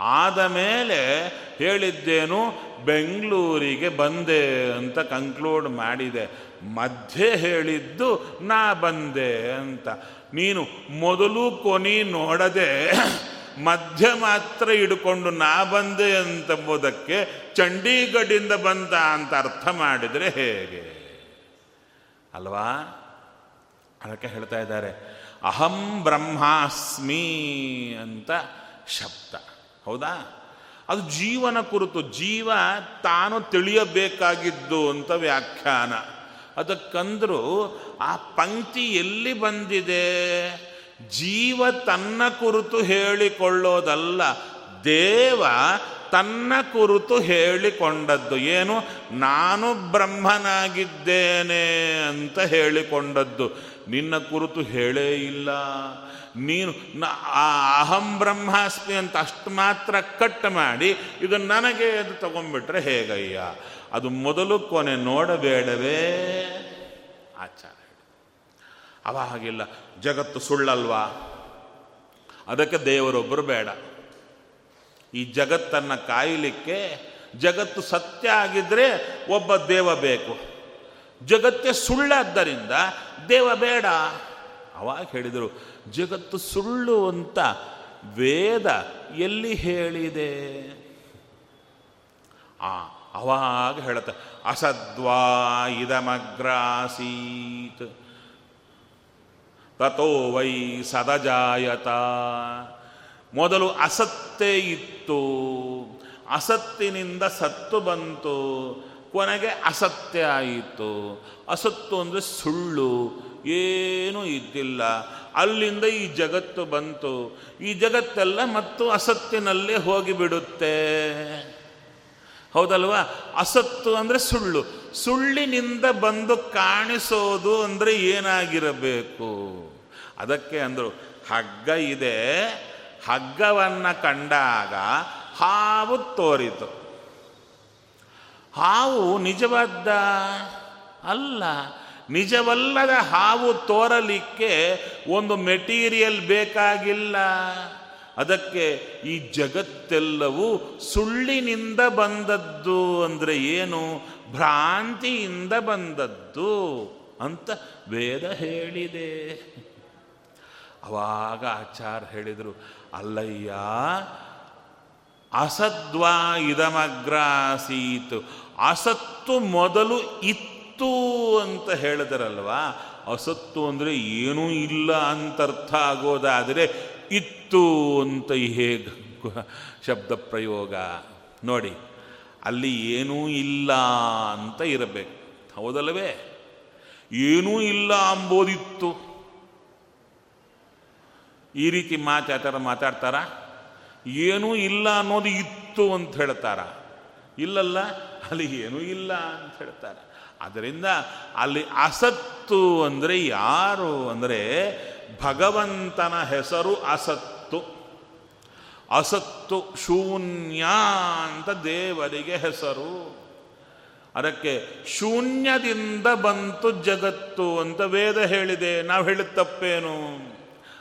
ಆದ ಮೇಲೆ ಹೇಳಿದ್ದೇನು, ಬೆಂಗಳೂರಿಗೆ ಬಂದೆ ಅಂತ ಕನ್ಕ್ಲೂಡ್ ಮಾಡಿದೆ. ಮಧ್ಯೆ ಹೇಳಿದ್ದು, ನಾ ಬಂದೆ ಅಂತ. ನೀನು ಮೊದಲು ಕೊನೆ ನೋಡದೆ ಮಧ್ಯ ಮಾತ್ರ ಹಿಡ್ಕೊಂಡು ನಾ ಬಂದೆ ಅಂತಂಬುದಕ್ಕೆ ಚಂಡೀಗಢಿಂದ ಬಂದ ಅಂತ ಅರ್ಥ ಮಾಡಿದರೆ ಹೇಗೆ? ಅಲ್ವಾ? ಅದಕ್ಕೆ ಹೇಳ್ತಾ ಇದ್ದಾರೆ, ಅಹಂ ಬ್ರಹ್ಮಾಸ್ಮಿ ಅಂತ ಶಬ್ದ. ಹೌದಾ? ಅದು ಜೀವನ ಕುರಿತು, ಜೀವ ತಾನು ತಿಳಿಯಬೇಕಾಗಿದ್ದು ಅಂತ ವ್ಯಾಖ್ಯಾನ. ಅದಕ್ಕಂದ್ರು ಆ ಪಂಕ್ತಿ ಎಲ್ಲಿ ಬಂದಿದೆ? ಜೀವ ತನ್ನ ಕುರಿತು ಹೇಳಿಕೊಳ್ಳೋದಲ್ಲ, ದೇವ ತನ್ನ ಕುರಿತು ಹೇಳಿಕೊಂಡದ್ದು. ಏನು? ನಾನು ಬ್ರಹ್ಮನಾಗಿದ್ದೇನೆ ಅಂತ ಹೇಳಿಕೊಂಡದ್ದು. ನಿನ್ನ ಕುರಿತು ಹೇಳೇ ಇಲ್ಲ. ನೀನು ಆ ಅಹಂ ಬ್ರಹ್ಮಾಸ್ಮಿ ಅಂತ ಅಷ್ಟು ಮಾತ್ರ ಕಟ್ ಮಾಡಿ, ಇದು ನನಗೆ ಅದು ತಗೊಂಡ್ಬಿಟ್ರೆ ಹೇಗಯ್ಯ? ಅದು ಮೊದಲು ಕೊನೆ ನೋಡಬೇಡವೇ? ಆಚಾರ ಅವಾಗಿಲ್ಲ ಜಗತ್ತು ಸುಳ್ಳಲ್ವಾ? ಅದಕ್ಕೆ ದೇವರೊಬ್ಬರು ಬೇಡ. ಈ ಜಗತ್ತನ್ನು ಕಾಯಲಿಕ್ಕೆ ಜಗತ್ತು ಸತ್ಯ ಆಗಿದ್ರೆ ಒಬ್ಬ ದೇವ ಬೇಕು. ಜಗತ್ತೇ ಸುಳ್ಳಾದ್ದರಿಂದ ದೇವ ಬೇಡ. ಅವಾಗ ಹೇಳಿದರು, ಜಗತ್ತು ಸುಳ್ಳು ಅಂತ ವೇದ ಎಲ್ಲಿ ಹೇಳಿದೆ? ಆ ಅವಾಗ ಹೇಳುತ್ತೆ, ಅಸದ್ವಾ ಇದಮಗ್ರಾಸೀತ್ ತಥೋ ವೈ ಸದಜಾಯತ. ಮೊದಲು ಅಸತ್ತೇ ಇತ್ತು, ಅಸತ್ತಿನಿಂದ ಸತ್ತು ಬಂತು, ಕೊನೆಗೆ ಅಸತ್ಯ ಆಯಿತು. ಅಸತ್ತು ಅಂದರೆ ಸುಳ್ಳು, ಏನೂ ಇದ್ದಿಲ್ಲ. ಅಲ್ಲಿಂದ ಈ ಜಗತ್ತು ಬಂತು. ಈ ಜಗತ್ತೆಲ್ಲ ಮತ್ತು ಅಸತ್ತಿನಲ್ಲೇ ಹೋಗಿಬಿಡುತ್ತೆ. ಹೌದಲ್ವಾ? ಅಸತ್ತು ಅಂದರೆ ಸುಳ್ಳು. ಸುಳ್ಳಿನಿಂದ ಬಂದು ಕಾಣಿಸೋದು ಅಂದರೆ ಏನಾಗಿರಬೇಕು? ಅದಕ್ಕೆ ಅಂದರು, ಹಗ್ಗ ಇದೆ. ಹಗ್ಗವನ್ನು ಕಂಡಾಗ ಹಾವು ತೋರಿತು. ಹಾವು ನಿಜವಾದ? ಅಲ್ಲ. ನಿಜವಲ್ಲದ ಹಾವು ತೋರಲಿಕ್ಕೆ ಒಂದು ಮೆಟೀರಿಯಲ್ ಬೇಕಾಗಿಲ್ಲ. ಅದಕ್ಕೆ ಈ ಜಗತ್ತೆಲ್ಲವೂ ಸುಳ್ಳಿನಿಂದ ಬಂದದ್ದು ಅಂದರೆ ಏನು? ಭ್ರಾಂತಿಯಿಂದ ಬಂದದ್ದು ಅಂತ ವೇದ ಹೇಳಿದೆ. ಅವಾಗ ಆಚಾರ್ಯ ಹೇಳಿದರು, ಅಲ್ಲಯ್ಯ, ಅಸದ್ವಾ ಇದಮಗ್ರಾಸೀತು, ಅಸತ್ತು ಮೊದಲು ಇತ್ತು ಅಂತ ಹೇಳಿದರಲ್ವಾ? ಅಸತ್ತು ಅಂದರೆ ಏನೂ ಇಲ್ಲ ಅಂತ ಅರ್ಥ ಆಗೋದಾದರೆ ಇತ್ತು ಅಂತ ಹೇಗೆ ಶಬ್ದ ಪ್ರಯೋಗ? ನೋಡಿ, ಅಲ್ಲಿ ಏನೂ ಇಲ್ಲ ಅಂತ ಇರಬೇಕು. ಹೌದಲ್ಲವೇ? ಏನೂ ಇಲ್ಲ ಅಂಬೋದಿತ್ತು. ಈ ರೀತಿ ಮಾತು ಆ ಥರ ಮಾತಾಡ್ತಾರ? ಏನೂ ಇಲ್ಲ ಅನ್ನೋದು ಇತ್ತು ಅಂತ ಹೇಳ್ತಾರ? ಇಲ್ಲಲ್ಲ, ಅಲ್ಲಿ ಏನೂ ಇಲ್ಲ ಅಂತ ಹೇಳ್ತಾರೆ? ಅದರಿಂದ ಅಲ್ಲಿ ಅಸತ್ತು ಅಂದರೆ ಯಾರು? ಅಂದರೆ ಭಗವಂತನ ಹೆಸರು ಅಸತ್ತು. ಅಸತ್ತು ಶೂನ್ಯ ಅಂತ ದೇವರಿಗೆ ಹೆಸರು. ಅದಕ್ಕೆ ಶೂನ್ಯದಿಂದ ಬಂತು ಜಗತ್ತು ಅಂತ ವೇದ ಹೇಳಿದೆ. ನಾವು ಹೇಳಿದ ತಪ್ಪೇನು?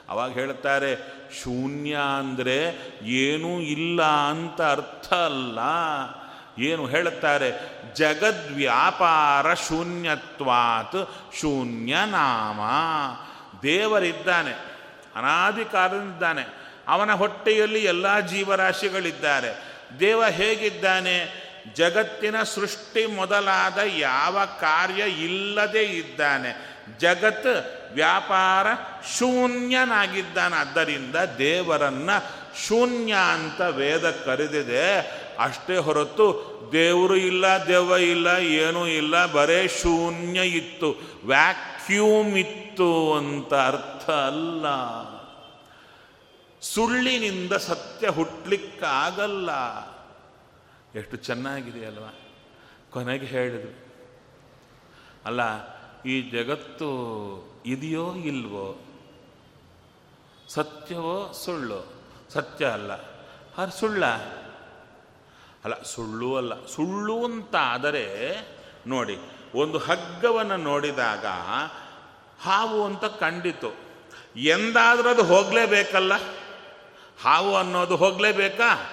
ಅವಾಗ ಹೇಳ್ತಾರೆ ಶೂನ್ಯ ಅಂದರೆ ಏನೂ ಇಲ್ಲ ಅಂತ ಅರ್ಥ ಅಲ್ಲ. ಏನು ಹೇಳುತ್ತಾರೆ? ಜಗದ್ವ್ಯಾಪಾರ ಶೂನ್ಯತ್ವಾತ್ ಶೂನ್ಯ ನಾಮ. ದೇವರಿದ್ದಾನೆ ಅನಾದಿ ಅವನ ಹೊಟ್ಟೆಯಲ್ಲಿ ಎಲ್ಲ ಜೀವರಾಶಿಗಳಿದ್ದಾರೆ. ದೇವ ಹೇಗಿದ್ದಾನೆ? ಜಗತ್ತಿನ ಸೃಷ್ಟಿ ಮೊದಲಾದ ಯಾವ ಕಾರ್ಯ ಇಲ್ಲದೆ ಇದ್ದಾನೆ. ಜಗತ್ ವ್ಯಾಪಾರ ಶೂನ್ಯನಾಗಿದ್ದಾನಾದ್ದರಿಂದ ದೇವರನ್ನ ಶೂನ್ಯ ಅಂತ ವೇದ ಕರೆದಿದೆ. ಅಷ್ಟೇ ಹೊರತು ದೇವರು ಇಲ್ಲ, ದೆವ್ವ ಇಲ್ಲ, ಏನೂ ಇಲ್ಲ, ಬರೇ ಶೂನ್ಯ ಇತ್ತು. ವ್ಯಾಕ್ಯೂಮ್ ಇತ್ತು ಅಂತ ಅರ್ಥ ಅಲ್ಲ. ಸುಳ್ಳಿನಿಂದ ಸತ್ಯ ಹುಟ್ಟಲಿಕ್ಕಾಗಲ್ಲ ಎಷ್ಟು ಚೆನ್ನಾಗಿದೆ ಅಲ್ವಾ ಕೊನೆಗೆ ಹೇಳಿದ್ರು. ಅಲ್ಲ, ಈ ಜಗತ್ತು ಇದೆಯೋ ಇಲ್ವೋ? ಸತ್ಯವೋ ಸುಳ್ಳು? ಸತ್ಯ ಅಲ್ಲ. ಅದು ಸುಳ್ಳ? ಅಲ್ಲ, ಸುಳ್ಳು ಅಲ್ಲ. ಸುಳ್ಳು ಅಂತ ಆದರೆ, ನೋಡಿ ಒಂದು ಹಗ್ಗವನ್ನು ನೋಡಿದಾಗ ಹಾವು ಅಂತ ಕಂಡಿತು. ಎಂದಾದರೂ ಅದು ಹೋಗಲೇಬೇಕಲ್ಲ? ಹಾವು ಅನ್ನೋದು ಹೋಗಲೇಬೇಕಾ?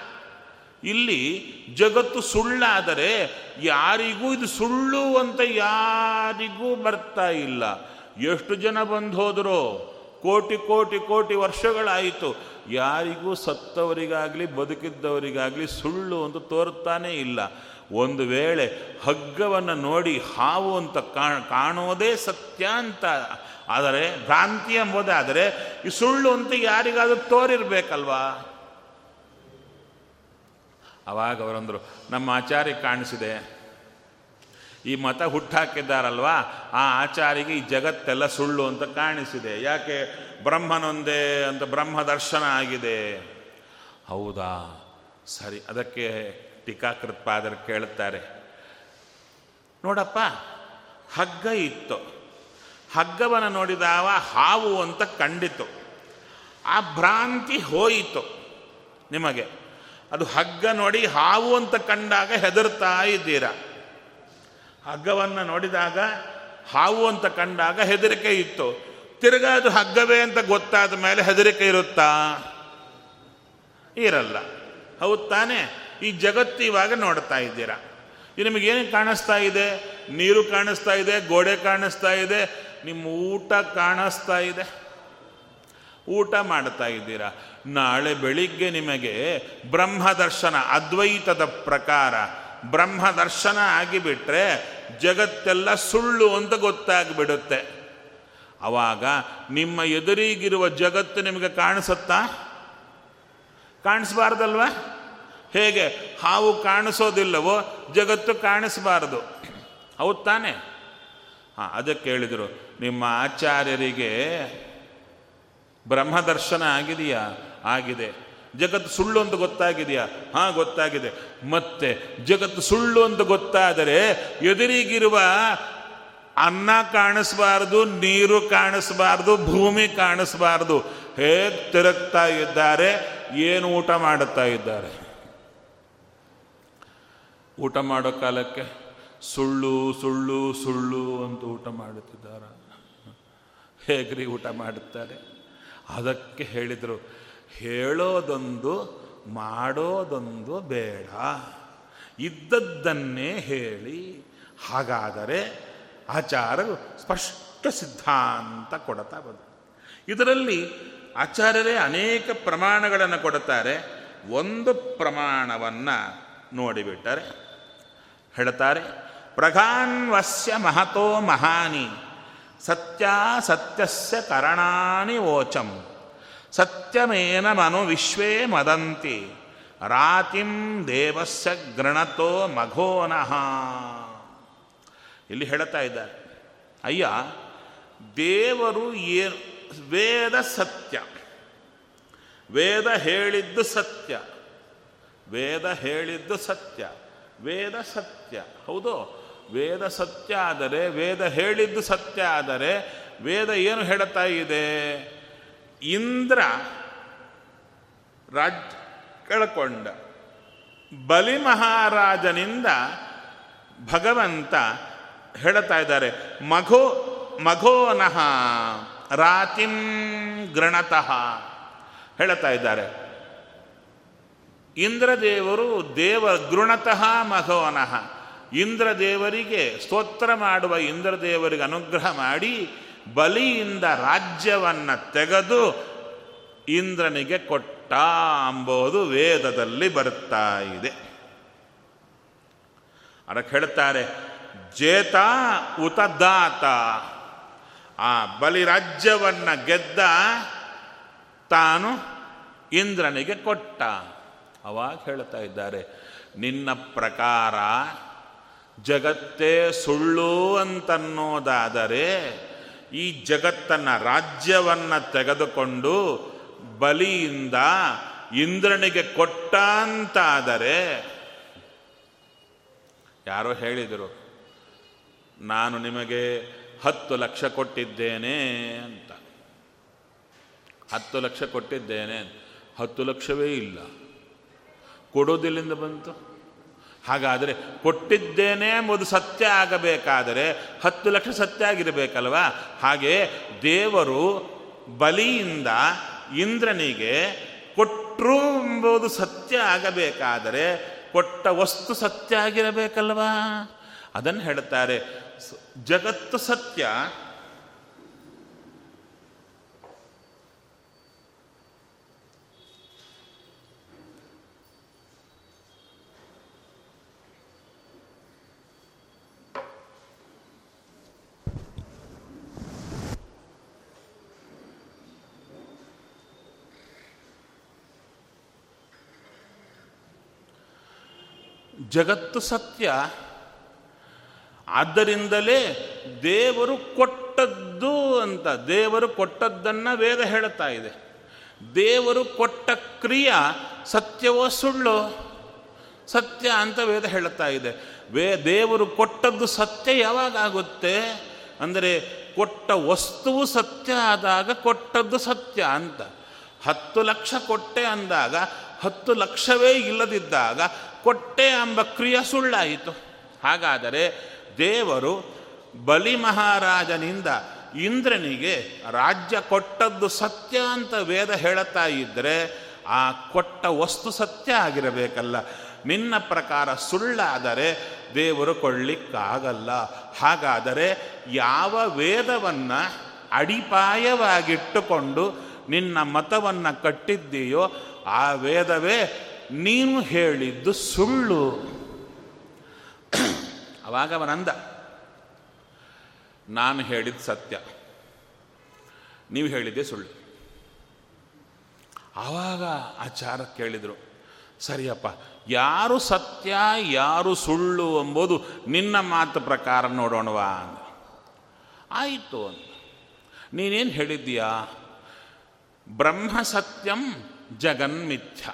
ಇಲ್ಲಿ ಜಗತ್ತು ಸುಳ್ಳಾದರೆ ಯಾರಿಗೂ ಇದು ಸುಳ್ಳು ಅಂತ ಯಾರಿಗೂ ಬರ್ತಾ ಇಲ್ಲ. ಎಷ್ಟು ಜನ ಬಂದು ಹೋದರು? ಕೋಟಿ ಕೋಟಿ ಕೋಟಿ ವರ್ಷಗಳಾಯಿತು. ಯಾರಿಗೂ ಸತ್ತವರಿಗಾಗಲಿ, ಬದುಕಿದ್ದವರಿಗಾಗಲಿ ಸುಳ್ಳು ಅಂತ ತೋರುತ್ತಾನೇ ಇಲ್ಲ. ಒಂದು ವೇಳೆ ಹಗ್ಗವನ್ನು ನೋಡಿ ಹಾವು ಅಂತ ಕಾಣ್ ಕಾಣೋದೇ ಸತ್ಯ ಅಂತ. ಆದರೆ ಭ್ರಾಂತಿ ಎಂಬುದೇ, ಆದರೆ ಈ ಸುಳ್ಳು ಅಂತ ಯಾರಿಗಾದರೂ ತೋರಿರ್ಬೇಕಲ್ವಾ? ಅವಾಗ ಅವರಂದರು, ನಮ್ಮ ಆಚಾರ್ಯ ಕಾಣಿಸಿದೆ. ಈ ಮತ ಹುಟ್ಟಾಕಿದ್ದಾರಲ್ವಾ? ಆ ಆಚಾರಿಗೆ ಈ ಜಗತ್ತೆಲ್ಲ ಸುಳ್ಳು ಅಂತ ಕಾಣಿಸಿದೆ. ಯಾಕೆ? ಬ್ರಹ್ಮನೊಂದೇ ಅಂತ ಬ್ರಹ್ಮ ದರ್ಶನ ಆಗಿದೆ. ಹೌದಾ? ಸರಿ, ಅದಕ್ಕೆ ಟೀಕಾಕೃತ್ಪಾದರು ಕೇಳುತ್ತಾರೆ. ನೋಡಪ್ಪ, ಹಗ್ಗ ಇತ್ತು. ಹಗ್ಗವನ್ನು ನೋಡಿದಾವ ಹಾವು ಅಂತ ಕಂಡಿತು. ಆ ಭ್ರಾಂತಿ ಹೋಯಿತು ನಿಮಗೆ. ಅದು ಹಗ್ಗ ನೋಡಿ ಹಾವು ಅಂತ ಕಂಡಾಗ ಹೆದರ್ತಾ ಇದ್ದೀರಾ. ಹಗ್ಗವನ್ನು ನೋಡಿದಾಗ ಹಾವು ಅಂತ ಕಂಡಾಗ ಹೆದರಿಕೆ ಇತ್ತು. ತಿರ್ಗಾ ಅದು ಹಗ್ಗವೇ ಅಂತ ಗೊತ್ತಾದ ಮೇಲೆ ಹೆದರಿಕೆ ಇರುತ್ತಾ? ಇರಲ್ಲ. ಹೌದು ತಾನೇ? ಈ ಜಗತ್ತು ಇವಾಗ ನೋಡ್ತಾ ಇದ್ದೀರಾ? ಇದು ನಿಮಗೇನು ಕಾಣಿಸ್ತಾ ಇದೆ? ನೀರು ಕಾಣಿಸ್ತಾ ಇದೆ, ಗೋಡೆ ಕಾಣಿಸ್ತಾ ಇದೆ, ನಿಮ್ಮ ಊಟ ಕಾಣಿಸ್ತಾ ಇದೆ. ಊಟ ಮಾಡ್ತಾ ಇದ್ದೀರಾ? ನಾಳೆ ಬೆಳಿಗ್ಗೆ ನಿಮಗೆ ಬ್ರಹ್ಮ ದರ್ಶನ, ಅದ್ವೈತದ ಪ್ರಕಾರ ಬ್ರಹ್ಮ ದರ್ಶನ ಆಗಿಬಿಟ್ರೆ ಜಗತ್ತೆಲ್ಲ ಸುಳ್ಳು ಅಂತ ಗೊತ್ತಾಗ್ಬಿಡುತ್ತೆ. ಆವಾಗ ನಿಮ್ಮ ಎದುರಿಗಿರುವ ಜಗತ್ತು ನಿಮಗೆ ಕಾಣಿಸುತ್ತಾ? ಕಾಣಿಸ್ಬಾರ್ದಲ್ವಾ? ಹೇಗೆ ಹಾವು ಕಾಣಿಸೋದಿಲ್ಲವೋ ಜಗತ್ತು ಕಾಣಿಸಬಾರದು. ಹೌದು ತಾನೆ? ಹಾಂ, ಅದಕ್ಕೆ ಹೇಳಿದರು, ನಿಮ್ಮ ಆಚಾರ್ಯರಿಗೆ ಬ್ರಹ್ಮದರ್ಶನ ಆಗಿದೆಯಾ? ಆಗಿದೆ. ಜಗತ್ತು ಸುಳ್ಳು ಅಂತ ಗೊತ್ತಾಗಿದೆಯಾ? ಹಾಂ, ಗೊತ್ತಾಗಿದೆ. ಮತ್ತೆ ಜಗತ್ತು ಸುಳ್ಳು ಅಂತ ಗೊತ್ತಾದರೆ ಎದುರಿಗಿರುವ ಅನ್ನ ಕಾಣಿಸಬಾರದು, ನೀರು ಕಾಣಿಸಬಾರದು, ಭೂಮಿ ಕಾಣಿಸಬಾರದು. ಹೇಗೆ ತಿರುಗ್ತಾ ಇದ್ದಾರೆ, ಏನು ಊಟ ಮಾಡುತ್ತಾ ಇದ್ದಾರೆ? ಊಟ ಮಾಡೋ ಕಾಲಕ್ಕೆ ಸುಳ್ಳು ಸುಳ್ಳು ಸುಳ್ಳು ಅಂತ ಊಟ ಮಾಡುತ್ತಿದ್ದಾರೆ. ಹೇಗ್ರಿ ಊಟ ಮಾಡುತ್ತಾರೆ? ಅದಕ್ಕೆ ಹೇಳಿದರು, ಹೇಳೋದೊಂದು, ಮಾಡೋದೊಂದು ಬೇಡ. ಇದ್ದದ್ದನ್ನೇ ಹೇಳಿ. ಹಾಗಾದರೆ ಆಚಾರರು ಸ್ಪಷ್ಟ ಸಿದ್ಧಾಂತ ಕೊಡ್ತಾ ಬಂದರು. ಇದರಲ್ಲಿ ಆಚಾರ್ಯರೇ ಅನೇಕ ಪ್ರಮಾಣಗಳನ್ನು ಕೊಡುತ್ತಾರೆ. ಒಂದು ಪ್ರಮಾಣವನ್ನು ನೋಡಿಬಿಟ್ಟರೆ ಹೇಳ್ತಾರೆ, ಪ್ರಘಾನ್ವಸ್ಯ ಮಹತೋ ಮಹಾನಿ, ಸತ್ಯ ಸತ್ಯಸ್ಯ ಕರಣಾನಿ ಓಚಂ ಸತ್ಯಮೇನ ಮನು ವಿಶ್ವೇ ಮದಂತಿ, ರಾತಿಂ ದೇವಸ್ಯ ಗೃಣತೋ ಮಘೋನಃ. ಇಲ್ಲಿ ಹೇಳ್ತಾ ಇದ್ದಾರೆ, ಅಯ್ಯ, ದೇವರು ಏ ವೇದ ಸತ್ಯ, ವೇದ ಹೇಳಿದ್ದು ಸತ್ಯ, ವೇದ ಹೇಳಿದ್ದು ಸತ್ಯ ವೇದ ಸತ್ಯ. ಹೌದು? ವೇದ ಸತ್ಯ ಆದರೆ, ವೇದ ಹೇಳಿದ್ದು ಸತ್ಯ ಆದರೆ, ವೇದ ಏನು ಹೇಳುತ್ತಾ ಇದೆ? ಇಂದ್ರ ರಾಜ್ ಕಳ್ಕೊಂಡ. ಬಲಿ ಮಹಾರಾಜನಿಂದ ಭಗವಂತ ಹೇಳ್ತಾ ಇದ್ದಾರೆ. ಮಘೋ ಮಘೋನಃ ರಾತಿಂ ಗ್ರಣತಃ ಹೇಳ್ತಾ ಇದ್ದಾರೆ. ಇಂದ್ರದೇವರು ದೇವ ಗೃಣತಃ ಮಘೋನಃ ಇಂದ್ರದೇವರಿಗೆ ಸ್ತೋತ್ರ ಮಾಡುವ ಇಂದ್ರದೇವರಿಗೆ ಅನುಗ್ರಹ ಮಾಡಿ ಬಲಿಯಿಂದ ರಾಜ್ಯವನ್ನು ತೆಗೆದು ಇಂದ್ರನಿಗೆ ಕೊಟ್ಟ ಅಂಬೋದು ವೇದದಲ್ಲಿ ಬರುತ್ತಾ ಇದೆ. ಅದಕ್ಕೆ ಹೇಳ್ತಾರೆ, ಜೇತ ಉತದಾತ ಆ ಆ ಬಲಿರಾಜ್ಯವನ್ನ ಗೆದ್ದ ತಾನು ಇಂದ್ರನಿಗೆ ಕೊಟ್ಟ. ಅವಾಗ ಹೇಳ್ತಾ ಇದ್ದಾರೆ, ನಿನ್ನ ಪ್ರಕಾರ ಜಗತ್ತೇ ಸುಳ್ಳು ಅಂತನ್ನೋದಾದರೆ ಈ ಜಗತ್ತನ್ನು ರಾಜ್ಯವನ್ನು ತೆಗೆದುಕೊಂಡು ಬಲಿಯಿಂದ ಇಂದ್ರನಿಗೆ ಕೊಟ್ಟ ಅಂತಾದರೆ ಯಾರೋ ಹೇಳಿದರು, ನಾನು ನಿಮಗೆ ಹತ್ತು ಲಕ್ಷ ಕೊಟ್ಟಿದ್ದೇನೆ ಅಂತ. ಹತ್ತು ಲಕ್ಷ ಕೊಟ್ಟಿದ್ದೇನೆ ಹತ್ತು ಲಕ್ಷವೇ ಇಲ್ಲ. ಕೊಡೋದಿಲ್ಲಿಂದ ಬಂತು. ಹಾಗಾದರೆ ಕೊಟ್ಟಿದ್ದೇನೆ ಎಂಬುದು ಸತ್ಯ ಆಗಬೇಕಾದರೆ ಹತ್ತು ಲಕ್ಷ ಸತ್ಯ ಆಗಿರಬೇಕಲ್ವಾ? ಹಾಗೆ ದೇವರು ಬಲಿಯಿಂದ ಇಂದ್ರನಿಗೆ ಕೊಟ್ಟರು ಎಂಬುದು ಸತ್ಯ ಆಗಬೇಕಾದರೆ ಕೊಟ್ಟ ವಸ್ತು ಸತ್ಯ ಆಗಿರಬೇಕಲ್ವಾ? ಅದನ್ನು ಹೇಳ್ತಾರೆ. ಜಗತ್ತು ಸತ್ಯ ಜಗತ್ತು ಸತ್ಯ. ಆದ್ದರಿಂದಲೇ ದೇವರು ಕೊಟ್ಟದ್ದು ಅಂತ, ದೇವರು ಕೊಟ್ಟದ್ದನ್ನು ವೇದ ಹೇಳುತ್ತಾ ಇದೆ. ದೇವರು ಕೊಟ್ಟ ಕ್ರಿಯೆ ಸತ್ಯವೋ ಸುಳ್ಳು? ಸತ್ಯ ಅಂತ ವೇದ ಹೇಳುತ್ತಾ ಇದೆ. ವೇ, ದೇವರು ಕೊಟ್ಟದ್ದು ಸತ್ಯ ಯಾವಾಗ ಆಗುತ್ತೆ? ಅಂದರೆ ಕೊಟ್ಟ ವಸ್ತುವು ಸತ್ಯ ಆದಾಗ ಕೊಟ್ಟದ್ದು ಸತ್ಯ ಅಂತ. ಹತ್ತು ಲಕ್ಷ ಕೊಟ್ಟೆ ಅಂದಾಗ, ಹತ್ತು ಲಕ್ಷವೇ ಇಲ್ಲದಿದ್ದಾಗ ಕೊಟ್ಟೆ ಎಂಬ ಕ್ರಿಯೆ ಸುಳ್ಳಾಯಿತು. ಹಾಗಾದರೆ ದೇವರು ಬಲಿ ಮಹಾರಾಜನಿಂದ ಇಂದ್ರನಿಗೆ ರಾಜ್ಯ ಕೊಟ್ಟದ್ದು ಸತ್ಯ ಅಂತ ವೇದ ಹೇಳುತ್ತಾ ಇದ್ದರೆ ಆ ಕೊಟ್ಟ ವಸ್ತು ಸತ್ಯ ಆಗಿರಬೇಕಲ್ಲ. ನಿನ್ನ ಪ್ರಕಾರ ಸುಳ್ಳಾದರೆ ದೇವರು ಕೊಳ್ಳಿಕ್ಕಾಗಲ್ಲ ಹಾಗಾದರೆ ಯಾವ ವೇದವನ್ನು ಅಡಿಪಾಯವಾಗಿಟ್ಟುಕೊಂಡು ನಿನ್ನ ಮತವನ್ನು ಕಟ್ಟಿದ್ದೀಯೋ ಆ ವೇದವೇ ನೀನು ಹೇಳಿದ್ದು ಸುಳ್ಳು. ಅವಾಗ ಅವನಂದ, ನಾನು ಹೇಳಿದ ಸತ್ಯ, ನೀವು ಹೇಳಿದ್ದೆ ಸುಳ್ಳು. ಆವಾಗ ಆಚಾರ ಕೇಳಿದರು, ಸರಿಯಪ್ಪ, ಯಾರು ಸತ್ಯ, ಯಾರು ಸುಳ್ಳು ಎಂಬುದು ನಿನ್ನ ಮಾತು ಪ್ರಕಾರ ನೋಡೋಣವಾ ಅಂದ. ಆಯಿತು ಅಂತ ನೀನೇನು ಹೇಳಿದ್ದೀಯಾ? ಬ್ರಹ್ಮ ಸತ್ಯಂ ಜಗನ್ಮಿಥ್ಯ.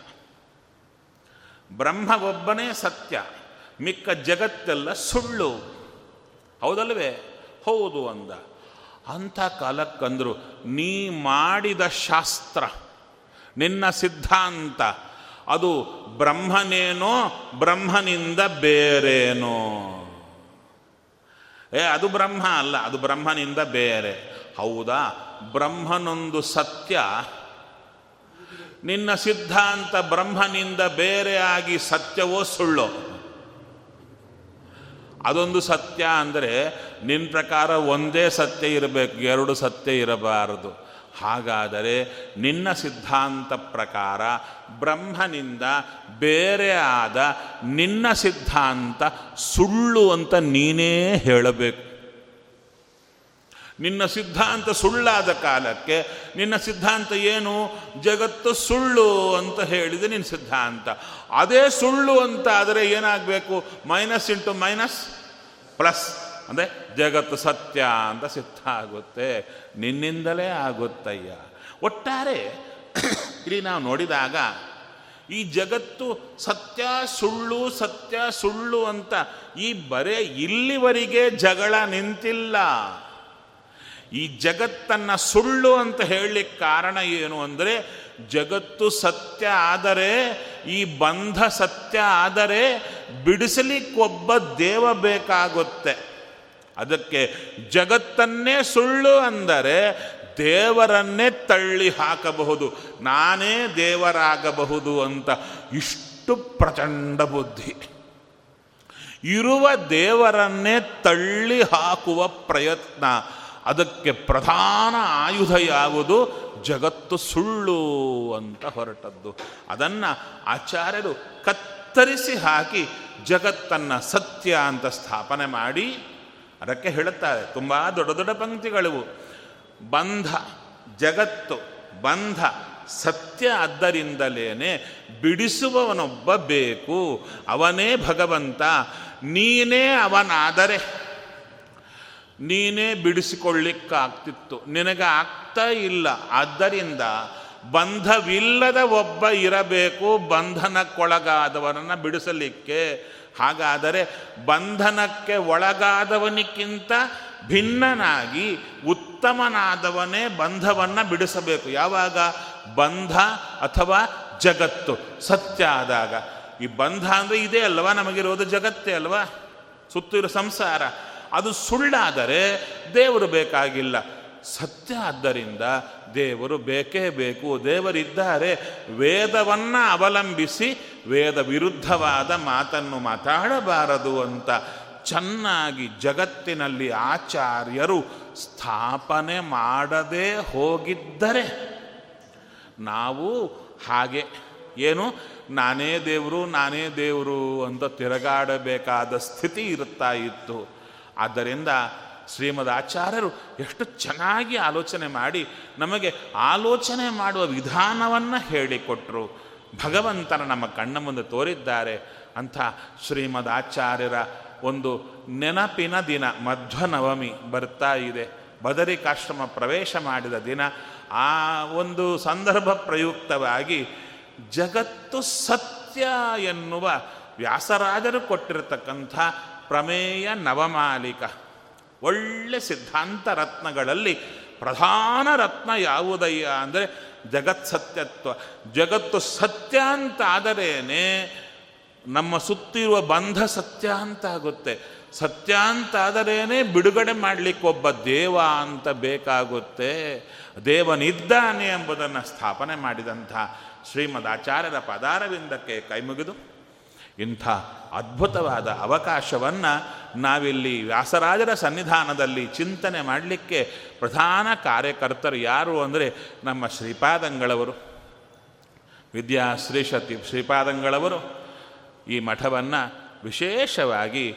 ಬ್ರಹ್ಮ ಒಬ್ಬನೇ ಸತ್ಯ, ಮಿಕ್ಕ ಜಗತ್ತೆಲ್ಲ ಸುಳ್ಳು. ಹೌದಲ್ವೇ? ಹೌದು ಅಂದ. ಅಂಥ ಕಾಲಕ್ಕಂದ್ರು, ನೀ ಮಾಡಿದ ಶಾಸ್ತ್ರ, ನಿನ್ನ ಸಿದ್ಧಾಂತ, ಅದು ಬ್ರಹ್ಮನೇನೋ, ಬ್ರಹ್ಮನಿಂದ ಬೇರೇನೋ. ಏ, ಅದು ಬ್ರಹ್ಮ ಅಲ್ಲ, ಅದು ಬ್ರಹ್ಮನಿಂದ ಬೇರೆ. ಹೌದಾ? ಬ್ರಹ್ಮನೊಂದು ಸತ್ಯ ನಿನ್ನ ಸಿದ್ಧಾಂತ ಬ್ರಹ್ಮನಿಂದ ಬೇರೆ ಆಗಿ ಸತ್ಯವೋ ಸುಳ್ಳೋ? ಅದೊಂದು ಸತ್ಯ ಅಂದರೆ ನಿನ್ನ ಪ್ರಕಾರ ಒಂದೇ ಸತ್ಯ ಇರಬೇಕು, ಎರಡು ಸತ್ಯ ಇರಬಾರದು. ಹಾಗಾದರೆ ನಿನ್ನ ಸಿದ್ಧಾಂತ ಪ್ರಕಾರ ಬ್ರಹ್ಮನಿಂದ ಬೇರೆ ಆದ ನಿನ್ನ ಸಿದ್ಧಾಂತ ಸುಳ್ಳು ಅಂತ ನೀನೇ ಹೇಳಬೇಕು. ನಿನ್ನ ಸಿದ್ಧಾಂತ ಸುಳ್ಳಾದ ಕಾಲಕ್ಕೆ, ನಿನ್ನ ಸಿದ್ಧಾಂತ ಏನು? ಜಗತ್ತು ಸುಳ್ಳು ಅಂತ ಹೇಳಿದೆ ನಿನ್ನ ಸಿದ್ಧಾಂತ. ಅದೇ ಸುಳ್ಳು ಅಂತ ಆದರೆ ಏನಾಗಬೇಕು? Minus into minus plus. ಅಂದರೆ ಜಗತ್ತು ಸತ್ಯ ಅಂತ ಸಿದ್ಧ ಆಗುತ್ತೆ. ನಿನ್ನಿಂದಲೇ ಆಗುತ್ತಯ್ಯ. ಒಟ್ಟಾರೆ, ಇಲ್ಲಿ ನಾವು ನೋಡಿದಾಗ ಈ ಜಗತ್ತು ಸತ್ಯ ಸುಳ್ಳು ಸತ್ಯ ಸುಳ್ಳು ಅಂತ ಈ ಬರೇ ಇಲ್ಲಿವರೆಗೆ ಜಗಳ ನಿಂತಿಲ್ಲ. ಈ ಜಗತ್ತನ್ನು ಸುಳ್ಳು ಅಂತ ಹೇಳಲಿಕ್ಕೆ ಕಾರಣ ಏನು ಅಂದರೆ, ಜಗತ್ತು ಸತ್ಯ ಆದರೆ, ಈ ಬಂಧ ಸತ್ಯ ಆದರೆ ಬಿಡಿಸಲಿಕ್ಕೊಬ್ಬ ದೇವ ಬೇಕಾಗುತ್ತೆ. ಅದಕ್ಕೆ ಜಗತ್ತನ್ನೇ ಸುಳ್ಳು ಅಂದರೆ ದೇವರನ್ನೇ ತಳ್ಳಿ ಹಾಕಬಹುದು. ನಾನೇ ದೇವರಾಗಬಹುದು ಅಂತ ಇಷ್ಟು ಪ್ರಚಂಡ ಬುದ್ಧಿ. ಇರುವ ದೇವರನ್ನೇ ತಳ್ಳಿ ಹಾಕುವ ಪ್ರಯತ್ನ ಅದಕ್ಕೆ ಪ್ರಧಾನ ಆಯುಧ ಯಾವುದು ಜಗತ್ತು ಸುಳ್ಳು ಅಂತ ಹೊರಟದ್ದು. ಅದನ್ನು ಆಚಾರ್ಯರು ಕತ್ತರಿಸಿ ಹಾಕಿ ಜಗತ್ತನ್ನು ಸತ್ಯ ಅಂತ ಸ್ಥಾಪನೆ ಮಾಡಿ ಅದಕ್ಕೆ ಹೇಳುತ್ತಾರೆ, ತುಂಬ ದೊಡ್ಡ ದೊಡ್ಡ ಪಂಕ್ತಿಗಳಿವು. ಬಂಧ, ಜಗತ್ತು, ಬಂಧ, ಸತ್ಯ ಆದ್ದರಿಂದಲೇನೆ ಬಿಡಿಸುವವನೊಬ್ಬ ಬೇಕು. ಅವನೇ ಭಗವಂತ, ನೀನೇ ಅವನಾದರೆ ನೀನೇ ಬಿಡಿಸಿಕೊಳ್ಳಿಕ್ಕಾಗ್ತಿತ್ತು. ನಿನಗೆ ಆಗ್ತಾ ಇಲ್ಲ. ಆದ್ದರಿಂದ ಬಂಧವಿಲ್ಲದ ಒಬ್ಬ ಇರಬೇಕು, ಬಂಧನಕ್ಕೊಳಗಾದವನನ್ನು ಬಿಡಿಸಲಿಕ್ಕೆ. ಹಾಗಾದರೆ ಬಂಧನಕ್ಕೆ ಒಳಗಾದವನಿಗಿಂತ ಭಿನ್ನನಾಗಿ ಉತ್ತಮನಾದವನೇ ಬಂಧವನ್ನು ಬಿಡಿಸಬೇಕು. ಯಾವಾಗ? ಬಂಧ ಅಥವಾ ಜಗತ್ತು. ಸತ್ಯ ಆದಾಗ. ಈ ಬಂಧ ಅಂದರೆ ಇದೇ ಅಲ್ವಾ? ನಮಗಿರೋದು ಜಗತ್ತೇ ಅಲ್ವಾ? ಸುತ್ತಿರೋ ಸಂಸಾರ. ಅದು ಸುಳ್ಳಾದರೆ ದೇವರು ಬೇಕಾಗಿಲ್ಲ. ಸತ್ಯ ಆದ್ದರಿಂದ ದೇವರು ಬೇಕೇ ಬೇಕು. ದೇವರಿದ್ದಾರೆ. ವೇದವನ್ನು ಅವಲಂಬಿಸಿ ವೇದ ವಿರುದ್ಧವಾದ ಮಾತನ್ನು ಮಾತಾಡಬಾರದು ಅಂತ ಚೆನ್ನಾಗಿ ಜಗತ್ತಿನಲ್ಲಿ ಆಚಾರ್ಯರು ಸ್ಥಾಪನೆ ಮಾಡದೇ ಹೋಗಿದ್ದರೆ ನಾವು ಹಾಗೆ ಏನು? ನಾನೇ ದೇವರು ನಾನೇ ದೇವರು ಅಂತ ತಿರುಗಾಡಬೇಕಾದ ಸ್ಥಿತಿ ಇರುತ್ತಾ ಇತ್ತು. ಆದ್ದರಿಂದ ಶ್ರೀಮದ್ ಆಚಾರ್ಯರು ಎಷ್ಟು ಚೆನ್ನಾಗಿ ಆಲೋಚನೆ ಮಾಡಿ ನಮಗೆ ಆಲೋಚನೆ ಮಾಡುವ ವಿಧಾನವನ್ನು ಹೇಳಿಕೊಟ್ಟರು ಭಗವಂತನ ನಮ್ಮ ಕಣ್ಣ ಮುಂದೆ ತೋರಿದ್ದಾರೆ. ಅಂಥ ಶ್ರೀಮದ್ ಆಚಾರ್ಯರ ಒಂದು ನೆನಪಿನ ದಿನ, ಮಧ್ವನವಮಿ ಬರ್ತಾ ಇದೆ. ಬದರಿಕಾಶ್ರಮ ಪ್ರವೇಶ ಮಾಡಿದ ದಿನ, ಆ ಒಂದು ಸಂದರ್ಭ ಪ್ರಯುಕ್ತವಾಗಿ ಜಗತ್ತು ಸತ್ಯ ಎನ್ನುವ ವ್ಯಾಸರಾಜರು ಕೊಟ್ಟಿರತಕ್ಕಂಥ ಪ್ರಮೇಯ ನವಮಾಲಿಕ. ಒಳ್ಳೆ ಸಿದ್ಧಾಂತ ರತ್ನಗಳಲ್ಲಿ ಪ್ರಧಾನ ರತ್ನ ಯಾವುದಯ್ಯ ಅಂದರೆ ಜಗತ್ ಸತ್ಯತ್ವ. ಜಗತ್ತು ಸತ್ಯ ಅಂತ ಆದರೇನೆ ನಮ್ಮ ಸುತ್ತಿರುವ ಬಂಧ ಸತ್ಯ ಅಂತ ಆಗುತ್ತೆ ಸತ್ಯ ಅಂತ ಆದರೇನೆ ಬಿಡುಗಡೆ ಮಾಡಲಿಕ್ಕೆ ಒಬ್ಬ ದೇವ ಅಂತ ಬೇಕಾಗುತ್ತೆ. ದೇವನಿದ್ದಾನೆ ಎಂಬುದನ್ನು ಸ್ಥಾಪನೆ ಮಾಡಿದಂಥ ಶ್ರೀಮದ್ ಆಚಾರ್ಯರ ಪದಾರವಿಂದಕ್ಕೆ ಕೈಮುಗಿದು ಇಂಥ ಅದ್ಭುತವಾದ ಅವಕಾಶವನ್ನು ನಾವಿಲ್ಲಿ ವ್ಯಾಸರಾಜರ ಸನ್ನಿಧಾನದಲ್ಲಿ ಚಿಂತನೆ ಮಾಡಲಿಕ್ಕೆ ಪ್ರಧಾನ ಕಾರ್ಯಕರ್ತರು ಯಾರು ಅಂದರೆ ನಮ್ಮ ಶ್ರೀಪಾದಂಗಳವರು. ವಿದ್ಯಾ ಶ್ರೀಶತಿ ಶ್ರೀಪಾದಂಗಳವರು. ಈ ಮಠವನ್ನು ವಿಶೇಷವಾಗಿ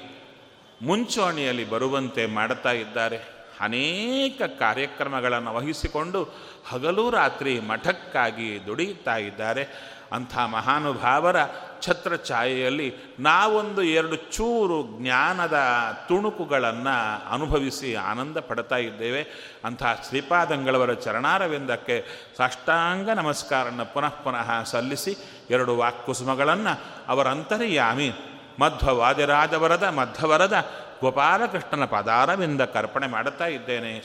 ಮುಂಚೂಣಿಯಲ್ಲಿ ಬರುವಂತೆ ಮಾಡ್ತಾ ಇದ್ದಾರೆ. ಅನೇಕ ಕಾರ್ಯಕ್ರಮಗಳನ್ನು ವಹಿಸಿಕೊಂಡು ಹಗಲು ರಾತ್ರಿ ಮಠಕ್ಕಾಗಿ ದುಡಿಯುತ್ತಾ ಇದ್ದಾರೆ. ಅಂಥ ಮಹಾನುಭಾವರ ಛತ್ರಛಾಯೆಯಲ್ಲಿ ನಾವೊಂದು ಎರಡು ಚೂರು ಜ್ಞಾನದ ತುಣುಕುಗಳನ್ನು ಅನುಭವಿಸಿ ಆನಂದ ಪಡ್ತಾ ಇದ್ದೇವೆ. ಅಂಥ ಶ್ರೀಪಾದಂಗಳವರ ಚರಣಾರವಿಂದಕ್ಕೆ ಸಾಷ್ಟಾಂಗ ನಮಸ್ಕಾರವನ್ನು ಪುನಃ ಪುನಃ ಸಲ್ಲಿಸಿ ಎರಡು ವಾಕ್ಕುಸುಮಗಳನ್ನು ಅವರ ಅಂತರ್ಯಾಮಿ ಮಧ್ವ ವಾದಿರಾಜವರದ ಮಧ್ವವರದ ಗೋಪಾಲಕೃಷ್ಣನ ಪದಾರವಿಂದ ಕರ್ಪಣೆ ಮಾಡುತ್ತಾ ಇದ್ದೇನೆ.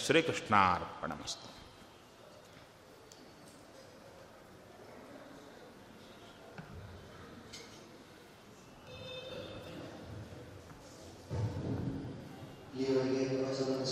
Leo again was on